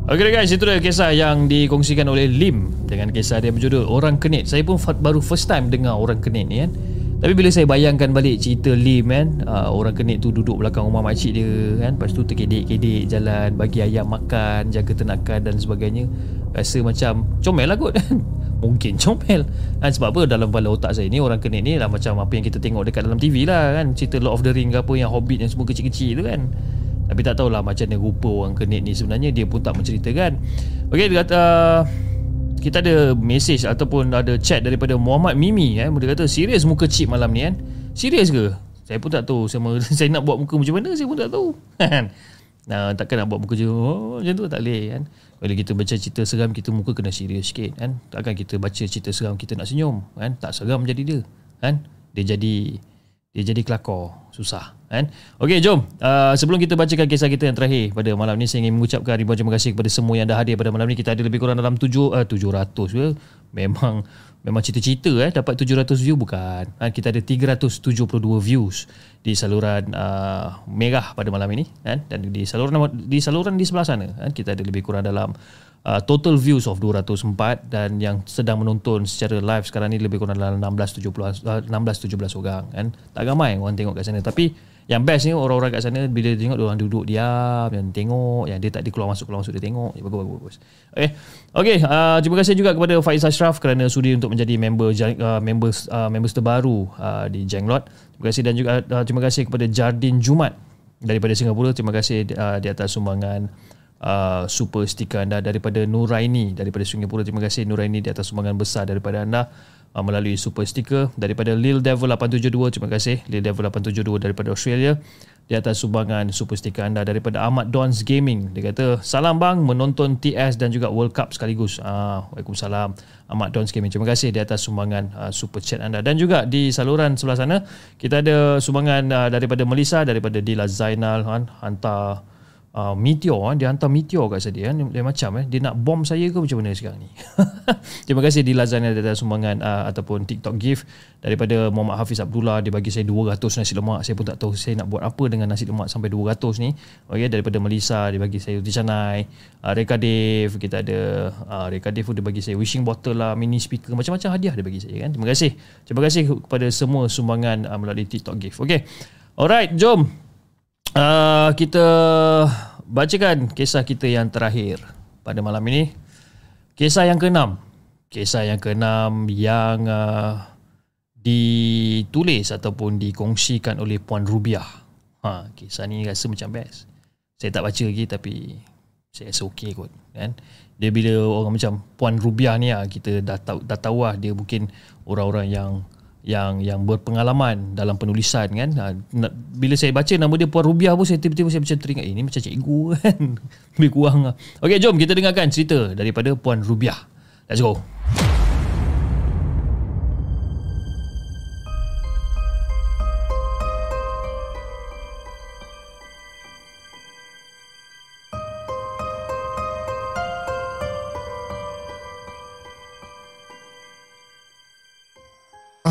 Okay guys, itu dia kisah yang dikongsikan oleh Lim dengan kisah dia berjudul Orang Kenit. Saya pun baru first time dengar Orang Kenit ni kan. Tapi bila saya bayangkan balik cerita Lim kan uh, Orang kenit tu duduk belakang rumah makcik dia kan Lepas tu terkedek-kedek jalan Bagi ayam makan Jaga tenakan dan sebagainya Rasa macam comel lah kot. Mungkin comel. Kan, Sebab apa dalam kepala otak saya ni Orang kenit ni lah macam apa yang kita tengok dekat dalam TV lah kan. Cerita Lord of the Ring ke apa Yang Hobbit yang semua kecil-kecil tu kan. Tapi tak tahulah macam mana rupa orang kenit ni sebenarnya Dia pun tak menceritakan. Okay dia kata uh, kita ada message ataupun ada chat daripada Muhammad Mimi eh. Dia kata serius muka chip malam ni kan? Serius ke? Saya pun tak tahu. Sama saya nak buat muka macam mana saya pun tak tahu. Kan? Nah takkan nak buat muka je oh, macam tu tak boleh kan? Bila kita baca cerita seram kita muka kena serius sikit kan? Takkan kita baca cerita seram kita nak senyum kan? Tak seram jadi dia kan? Dia jadi dia jadi kelakor. Susah kan? Okey jom. Uh, sebelum kita bacakan kisah kita yang terakhir pada malam ni saya ingin mengucapkan ribuan terima kasih kepada semua yang dah hadir pada malam ni. Kita ada lebih kurang dalam 7 uh, 700 ya memang memang cita-cita eh dapat 700 view bukan. Kan kita ada 372 views di saluran uh, merah pada malam ini kan? Dan di saluran di saluran di sebelah sana kan? Kita ada lebih kurang dalam uh, total views of 204 dan yang sedang menonton secara live sekarang ni lebih kurang dalam 16 17 uh, 16 17 orang kan? Tak ramai orang tengok kat sana. Tapi yang best ni orang-orang kat sana bila tengok orang duduk diam yang tengok yang dia tak di keluar masuk keluar masuk dia tengok. Ya, bagus bagus bagus. Okey. Okey uh, terima kasih juga kepada Faiz Ashraf kerana sudi untuk menjadi member uh, members uh, members terbaru uh, di Jenglot. Terima kasih dan juga uh, terima kasih kepada Jardin Jumat daripada Singapura. Terima kasih uh, di atas sumbangan uh, super stiker anda daripada Nuraini daripada Singapura. Terima kasih Nuraini di atas sumbangan besar daripada anda uh, melalui super stiker daripada Lil Devil 872. Terima kasih Lil Devil 872 daripada Australia di atas sumbangan super stiker anda daripada Ahmad Dons Gaming. Dia kata, "Salam bang menonton TS dan juga World Cup sekaligus." Ah, Waalaikumsalam. Ahmad Dons Gaming. Terima kasih di atas sumbangan uh, super chat anda dan juga di saluran sebelah sana kita ada sumbangan uh, daripada Melissa daripada Dila Zainal kan hantar uh, meteor eh. dia hantar meteor kat saya eh. dia macam eh dia nak bom saya ke macam mana sekarang ni? Terima kasih di Lazania ada sumbangan uh, ataupun TikTok gift. Daripada Muhammad Hafiz Abdullah dia bagi saya 200 nasi lemak. Saya pun tak tahu saya nak buat apa dengan nasi lemak sampai 200 ni. Okey daripada Melissa dia bagi saya roti canai. Uh, Reka Dave kita ada uh, Reka Dave dia bagi saya wishing bottle lah mini speaker macam-macam hadiah dia bagi saya kan? Terima kasih. Terima kasih kepada semua sumbangan uh, melalui TikTok gift. Okey. Alright jom uh, kita bacakan kisah kita yang terakhir pada malam ini. Kisah yang keenam. Kisah yang keenam yang uh, ditulis ataupun dikongsikan oleh Puan Rubiah. Ha, kisah ni rasa macam best. Saya tak baca lagi tapi saya rasa okey kot. Kan? Dia bila orang macam Puan Rubiah ni lah, kita dah tahu, dah tahu lah dia mungkin orang-orang yang yang yang berpengalaman dalam penulisan kan? Ha, bila saya baca nama dia Puan Rubiah pun saya tiba-tiba saya macam teringat eh, ini macam cikgu kan? Lebih kurang lah. Okey jom kita dengarkan cerita daripada Puan Rubiah. Let's go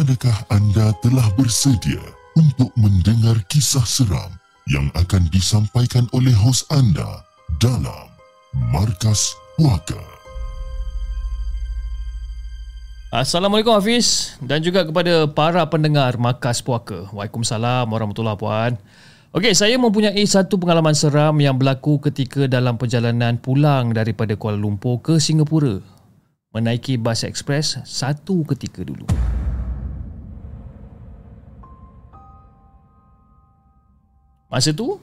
Adakah anda telah bersedia untuk mendengar kisah seram yang akan disampaikan oleh hos anda dalam Markas Puaka? Assalamualaikum Hafiz dan juga kepada para pendengar Markas Puaka. Waalaikumsalam warahmatullahi puan. Okey, saya mempunyai satu pengalaman seram yang berlaku ketika dalam perjalanan pulang daripada Kuala Lumpur ke Singapura. Menaiki bas ekspres satu ketika dulu. Masa tu,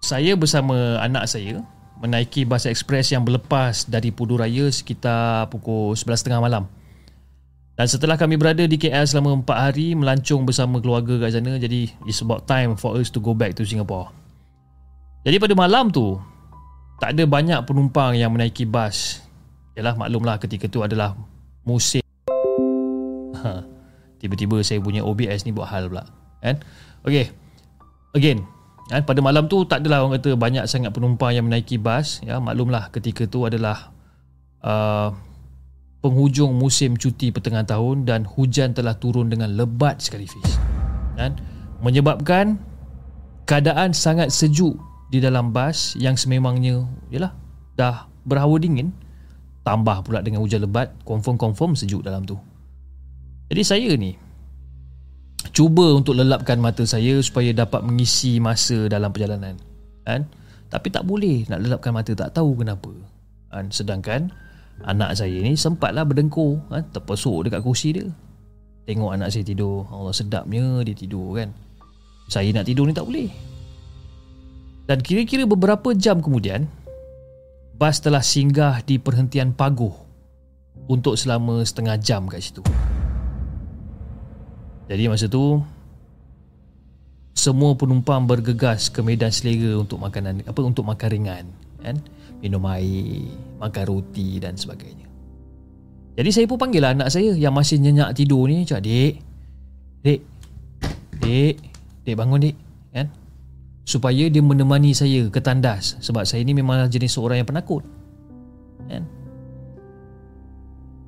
saya bersama anak saya menaiki bas ekspres yang berlepas dari Puduraya sekitar pukul 11.30 malam. Dan setelah kami berada di KL selama 4 hari melancong bersama keluarga kat sana jadi it's about time for us to go back to Singapore. Jadi pada malam tu tak ada banyak penumpang yang menaiki bas. Yalah maklumlah ketika tu adalah musim ha, tiba-tiba saya punya OBS ni buat hal pula kan. Okay Again kan pada malam tu tak adalah orang kata banyak sangat penumpang yang menaiki bas ya maklumlah ketika tu adalah uh, penghujung musim cuti pertengahan tahun dan hujan telah turun dengan lebat sekali Fiz. Dan menyebabkan keadaan sangat sejuk di dalam bas yang sememangnya yalah dah berhawa dingin tambah pula dengan hujan lebat confirm-confirm sejuk dalam tu. Jadi saya ni cuba untuk lelapkan mata saya supaya dapat mengisi masa dalam perjalanan. Kan? Tapi tak boleh nak lelapkan mata tak tahu kenapa. Kan? Sedangkan Anak saya ni sempatlah berdengkur kan, Terpesuk dekat kursi dia Tengok anak saya tidur Allah sedapnya dia tidur kan Saya nak tidur ni tak boleh Dan kira-kira beberapa jam kemudian Bas telah singgah di perhentian Paguh Untuk selama setengah jam kat situ Jadi masa tu Semua penumpang bergegas ke medan selera untuk makanan apa untuk makan ringan kan minum air, makan roti dan sebagainya. Jadi saya pun panggil lah anak saya yang masih nyenyak tidur ni, cakap, "Dek. Dek. Dek, dek bangun dek." Kan? Supaya dia menemani saya ke tandas sebab saya ni memang jenis seorang yang penakut. Kan?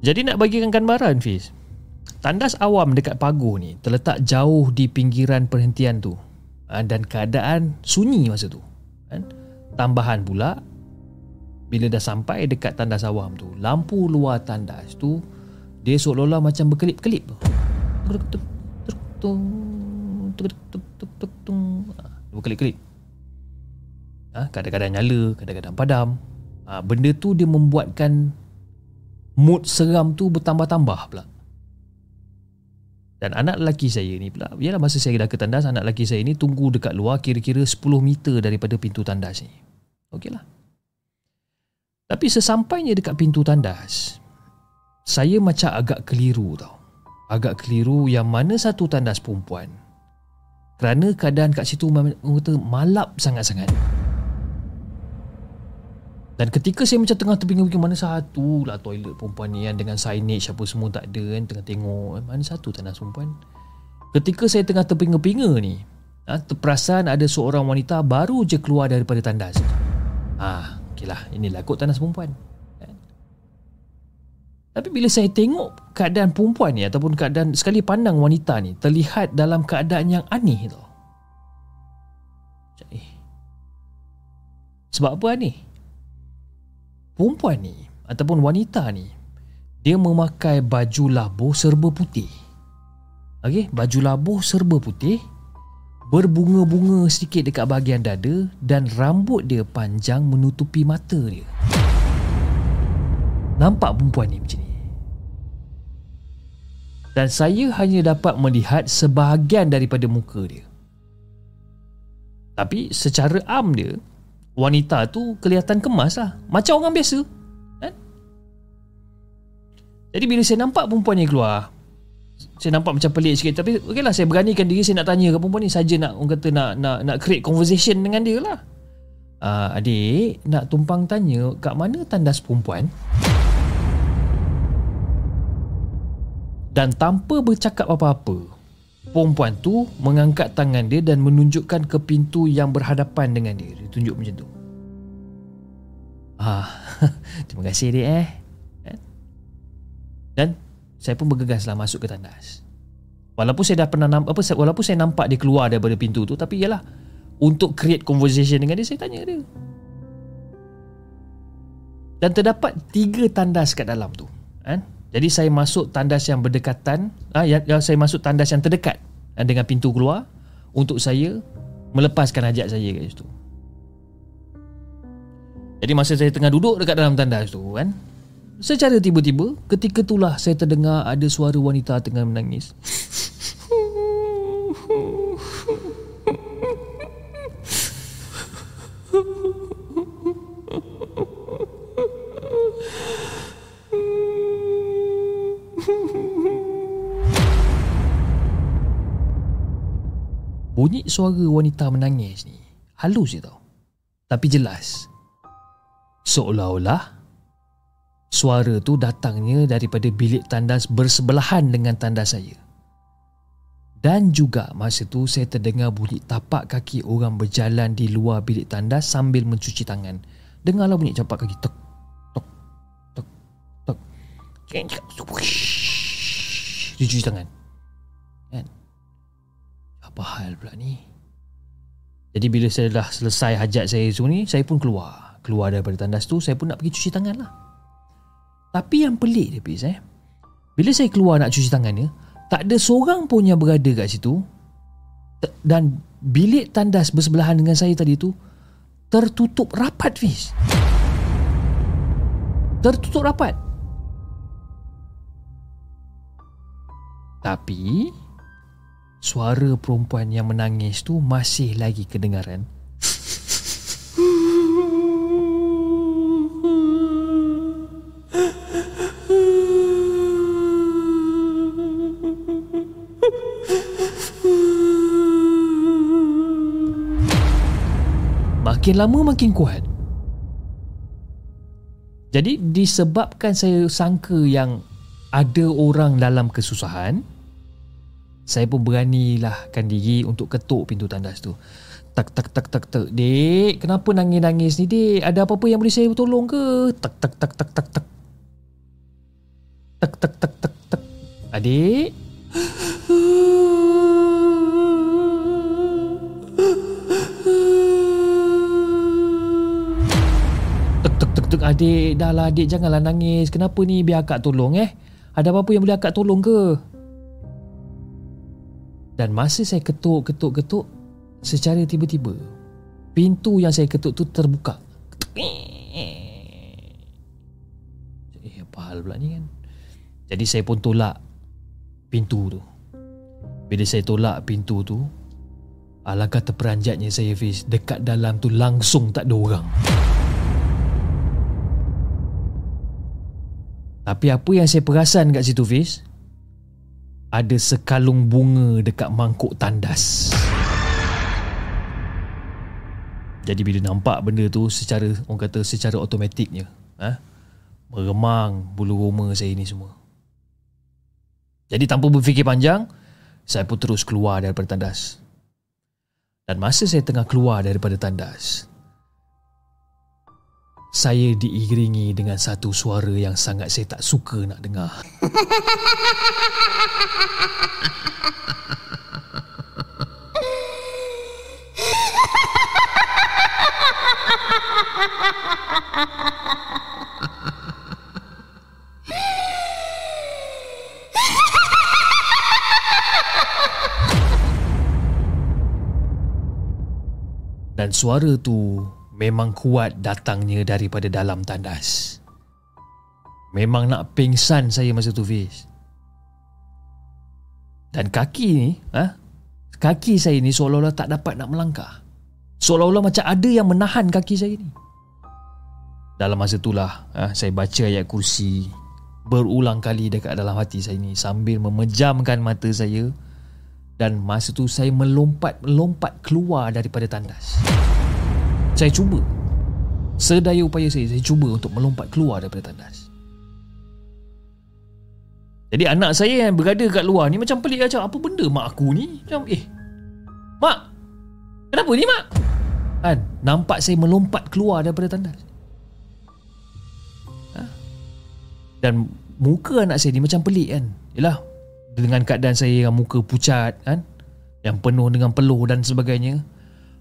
Jadi nak bagikan gambaran Fiz Tandas awam dekat Paguh ni Terletak jauh di pinggiran perhentian tu. Ah, Dan keadaan sunyi masa tu. Kan? Tambahan pula bila dah sampai dekat tandas awam tu lampu luar tandas tu dia seolah-olah macam berkelip-kelip. Berkelip-kelip. Ha, kadang-kadang nyala kadang-kadang padam. Ha, benda tu dia membuatkan mood seram tu bertambah-tambah pula dan anak lelaki saya ni pula Yalah masa saya dah ke tandas Anak lelaki saya ni tunggu dekat luar Kira-kira 10 meter daripada pintu tandas ni Okey lah tapi sesampainya dekat pintu tandas, saya macam agak keliru tau. Agak keliru yang mana satu tandas perempuan. Kerana keadaan kat situ kata malap sangat-sangat. Dan ketika saya macam tengah terpinga-pinga mana satu lah toilet perempuan ni yang dengan signage apa semua tak ada kan. Tengah tengok eh, mana satu tandas perempuan. Ketika saya tengah terpinga-pinga ni, ha, terperasan ada seorang wanita baru je keluar daripada tandas. Ah, okey lah inilah kot tandas perempuan kan? tapi bila saya tengok keadaan perempuan ni ataupun keadaan sekali pandang wanita ni terlihat dalam keadaan yang aneh tu eh. sebab apa aneh perempuan ni ataupun wanita ni dia memakai baju labuh serba putih Okey, baju labuh serba putih berbunga-bunga sedikit dekat bahagian dada dan rambut dia panjang menutupi mata dia. Nampak perempuan ni macam ni? Dan saya hanya dapat melihat sebahagian daripada muka dia. Tapi secara am dia, wanita tu kelihatan kemas lah. Macam orang biasa. Kan? Jadi bila saya nampak perempuan ni keluar, saya nampak macam pelik sikit tapi okeylah saya beranikan diri saya nak tanya ke perempuan ni saja nak orang kata nak nak nak create conversation dengan dia lah. Uh, adik nak tumpang tanya kat mana tandas perempuan? Dan tanpa bercakap apa-apa, perempuan tu mengangkat tangan dia dan menunjukkan ke pintu yang berhadapan dengan dia. Dia tunjuk macam tu. Ah, terima kasih dek eh. Kan? Dan saya pun bergegaslah masuk ke tandas. Walaupun saya dah pernah nampak apa walaupun saya nampak dia keluar daripada pintu tu tapi yalah untuk create conversation dengan dia saya tanya dia. Dan terdapat tiga tandas kat dalam tu, kan? Jadi saya masuk tandas yang berdekatan, ah, ya, ya, saya masuk tandas yang terdekat ah, dengan pintu keluar untuk saya melepaskan hajat saya kat situ. Jadi masa saya tengah duduk dekat dalam tandas tu kan, secara tiba-tiba ketika itulah saya terdengar ada suara wanita tengah menangis. Bunyi suara wanita menangis ni halus je tau. Tapi jelas. Seolah-olah suara tu datangnya daripada bilik tandas bersebelahan dengan tandas saya. Dan juga masa tu saya terdengar bunyi tapak kaki orang berjalan di luar bilik tandas sambil mencuci tangan. Dengarlah bunyi tapak kaki tek tek tek tek. Dia cuci tangan. Apa hal pula ni? Jadi bila saya dah selesai hajat saya tu ni, saya pun keluar. Keluar daripada tandas tu, saya pun nak pergi cuci tangan lah. Tapi yang pelik dia, Pis, eh. Bila saya keluar nak cuci tangan ni, tak ada seorang pun yang berada kat situ. Dan bilik tandas bersebelahan dengan saya tadi tu, tertutup rapat, Fiz. Tertutup rapat. Tapi suara perempuan yang menangis tu masih lagi kedengaran. Makin lama makin kuat. Jadi disebabkan saya sangka yang ada orang dalam kesusahan, saya pun beranilah kan diri untuk ketuk pintu tandas tu. Tak tak tak tak tak. Dek, kenapa nangis-nangis ni, Dek? Ada apa-apa yang boleh saya tolong ke? Tak tak tak tak tak tak. Tak tak tak tak tak. Adik? Tek tek tek tek adik dah lah adik janganlah nangis kenapa ni biar akak tolong eh ada apa-apa yang boleh akak tolong ke dan masa saya ketuk, ketuk, ketuk Secara tiba-tiba Pintu yang saya ketuk tu terbuka. Eh apa hal pula ni kan? Jadi saya pun tolak Pintu tu. Bila saya tolak pintu tu Alangkah terperanjatnya saya Fiz Dekat dalam tu langsung tak ada orang. Tapi apa yang saya perasan kat situ Fiz ada sekalung bunga dekat mangkuk tandas. Jadi bila nampak benda tu secara orang kata secara automatiknya, ha? meremang bulu roma saya ni semua. Jadi tanpa berfikir panjang, saya pun terus keluar daripada tandas. Dan masa saya tengah keluar daripada tandas, saya diiringi dengan satu suara yang sangat saya tak suka nak dengar. Dan suara tu memang kuat datangnya daripada dalam tandas. Memang nak pingsan saya masa tu Fiz. Dan kaki ni, ha? kaki saya ni seolah-olah tak dapat nak melangkah. Seolah-olah macam ada yang menahan kaki saya ni. Dalam masa itulah ha, saya baca ayat kursi berulang kali dekat dalam hati saya ni sambil memejamkan mata saya dan masa tu saya melompat-melompat keluar daripada tandas. Saya cuba. Sedaya upaya saya Saya cuba untuk melompat keluar daripada tandas. Jadi anak saya yang berada kat luar ni Macam pelik macam Apa benda mak aku ni? Macam eh Mak Kenapa ni mak? Kan Nampak saya melompat keluar daripada tandas. Ha? Dan Muka anak saya ni macam pelik kan? Yelah Dengan keadaan saya yang muka pucat kan? Yang penuh dengan peluh dan sebagainya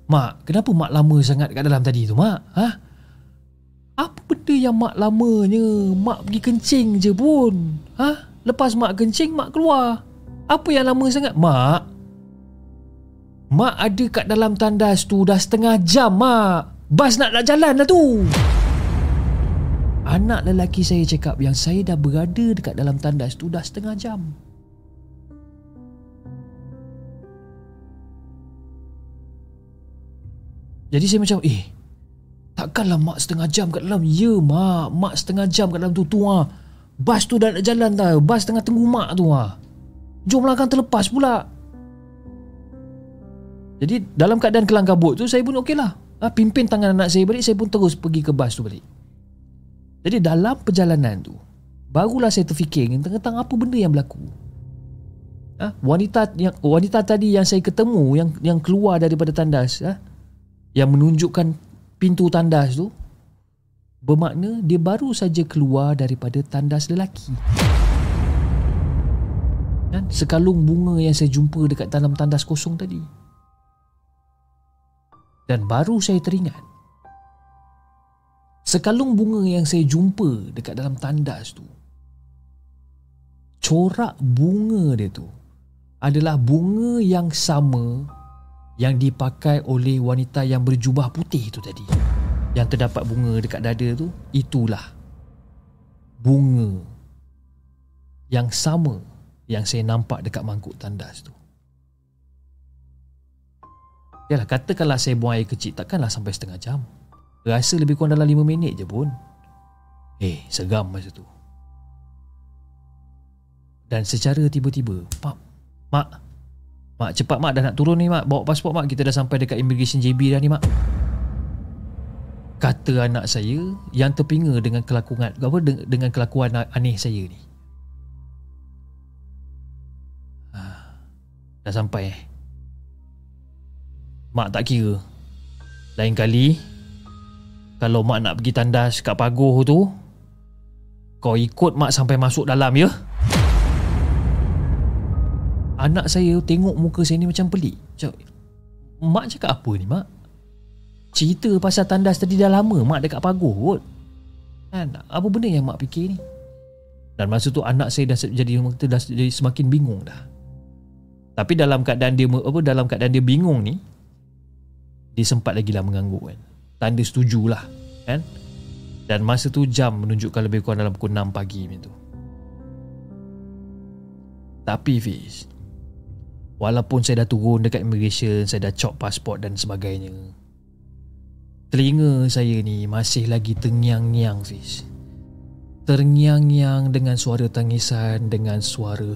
Mak, kenapa mak lama sangat kat dalam tadi tu, mak? Ha? Apa benda yang mak lamanya mak pergi kencing je pun. Ha? Lepas mak kencing mak keluar. Apa yang lama sangat? Mak. Mak ada kat dalam tandas tu dah setengah jam mak. Bas nak nak jalan dah tu. Anak lelaki saya cakap yang saya dah berada dekat dalam tandas tu dah setengah jam. Jadi saya macam eh Takkanlah mak setengah jam kat dalam Ya mak Mak setengah jam kat dalam tu Tu ha. Bas tu dah nak jalan dah Bas tengah tunggu mak tu ha. Jomlah kan terlepas pula Jadi dalam keadaan kelang kabut tu Saya pun okey lah ha, Pimpin tangan anak saya balik Saya pun terus pergi ke bas tu balik Jadi dalam perjalanan tu Barulah saya terfikir Tentang apa benda yang berlaku ha? Wanita yang wanita tadi yang saya ketemu Yang yang keluar daripada tandas ha? Yang menunjukkan pintu tandas tu bermakna dia baru saja keluar daripada tandas lelaki. Dan sekalung bunga yang saya jumpa dekat dalam tandas kosong tadi. Dan baru saya teringat sekalung bunga yang saya jumpa dekat dalam tandas tu corak bunga dia tu adalah bunga yang sama yang dipakai oleh wanita yang berjubah putih itu tadi. Yang terdapat bunga dekat dada tu, itulah bunga yang sama yang saya nampak dekat mangkuk tandas tu. Yalah, katakanlah saya buang air kecil, takkanlah sampai setengah jam. Rasa lebih kurang dalam lima minit je pun. Eh, seram masa tu. Dan secara tiba-tiba, Pak, Mak, Mak cepat mak. Dah nak turun ni mak. Bawa pasport mak. Kita dah sampai dekat immigration JB dah ni mak. Kata anak saya Yang terpinga dengan kelakuan apa Dengan kelakuan aneh saya ni. Ha, Dah sampai eh. Mak tak kira. Lain kali Kalau mak nak pergi tandas kat pagoh tu Kau ikut mak sampai masuk dalam ya Anak saya tengok muka saya ni macam pelik. Cakap Mak cakap apa ni mak? Cerita pasal tandas tadi dah lama Mak dekat pagoh kot. Kan? Apa benda yang mak fikir ni? Dan masa tu anak saya dah jadi dah jadi semakin bingung dah. Tapi dalam keadaan dia apa dalam keadaan dia bingung ni Dia sempat lagi lah mengganggu kan. Tanda setujulah kan? Dan masa tu jam menunjukkan lebih kurang dalam pukul 6 pagi macam tu. Tapi Fiz Walaupun saya dah turun dekat immigration, saya dah cop pasport dan sebagainya. Telinga saya ni masih lagi tengyang-nyang, Fiz. Terngiang-ngiang dengan suara tangisan, dengan suara...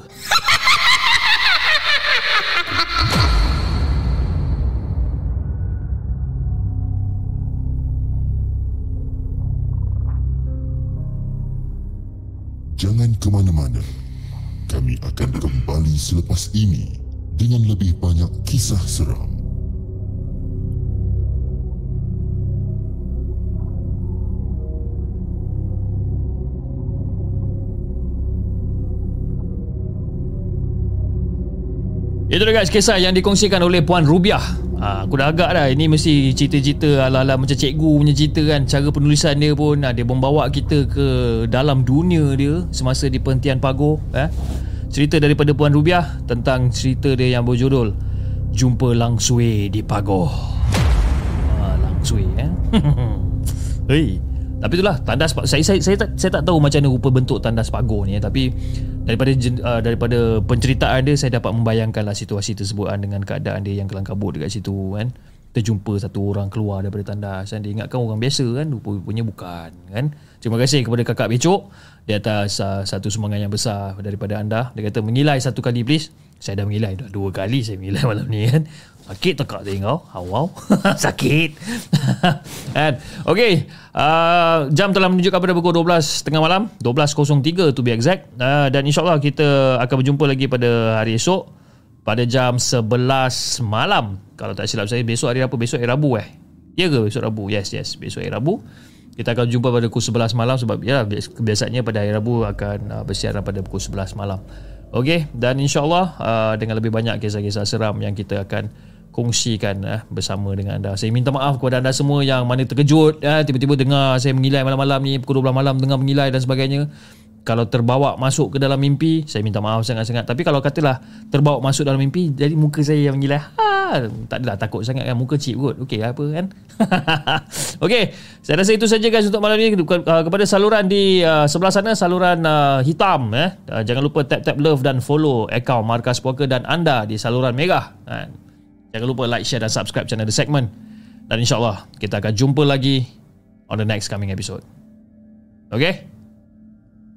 Jangan ke mana-mana. Kami akan kembali selepas ini dengan lebih banyak kisah seram. Itu dia guys kisah yang dikongsikan oleh Puan Rubiah. Ha, aku dah agak dah ini mesti cerita-cerita ala-ala macam cikgu punya cerita kan. Cara penulisan dia pun ha, dia membawa kita ke dalam dunia dia semasa di penghentian pago. Eh cerita daripada Puan Rubiah tentang cerita dia yang berjudul Jumpa Langsui di Pagoh. Ah, Langsui eh. Hei. Tapi itulah tandas saya saya saya tak saya tak tahu macam mana rupa bentuk tandas pagoh ni eh. tapi daripada uh, daripada penceritaan dia saya dapat membayangkanlah situasi tersebut kan, dengan keadaan dia yang kelang kabut dekat situ kan terjumpa satu orang keluar daripada tandas kan dia ingatkan orang biasa kan rupanya bukan kan terima kasih kepada kakak becok di atas uh, satu sumbangan yang besar daripada anda. Dia kata mengilai satu kali please. Saya dah mengilai dah dua kali saya mengilai malam ni kan. Sakit tak kau oh, wow sakit. Kan? Okey uh, jam telah menunjukkan pada pukul 12 tengah malam. 12.03 to be exact. Uh, dan insyaallah kita akan berjumpa lagi pada hari esok pada jam 11 malam. Kalau tak silap saya besok hari apa besok hari Rabu eh? Ya ke besok Rabu? Yes yes. Besok hari Rabu kita akan jumpa pada pukul 11 malam sebab ya kebiasaannya pada hari Rabu akan uh, bersiaran pada pukul 11 malam. Okey dan insyaallah uh, dengan lebih banyak kisah-kisah seram yang kita akan kongsikan eh, bersama dengan anda. Saya minta maaf kepada anda semua yang mana terkejut eh, tiba-tiba dengar saya mengilai malam-malam ni pukul 12 malam dengar mengilai dan sebagainya. Kalau terbawa masuk ke dalam mimpi, saya minta maaf sangat-sangat. Tapi kalau katalah terbawa masuk dalam mimpi, jadi muka saya yang mengilai. Ha, tak adalah takut sangat kan. Muka cip kot. Okey apa kan? Okey, saya rasa itu saja guys untuk malam ni. Uh, kepada saluran di uh, sebelah sana, saluran uh, hitam. Eh. Uh, jangan lupa tap-tap love dan follow akaun Markas Poker dan anda di saluran merah. Kan? Jangan lupa like, share dan subscribe channel The Segment. Dan insyaAllah kita akan jumpa lagi on the next coming episode. Okay?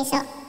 Dah lah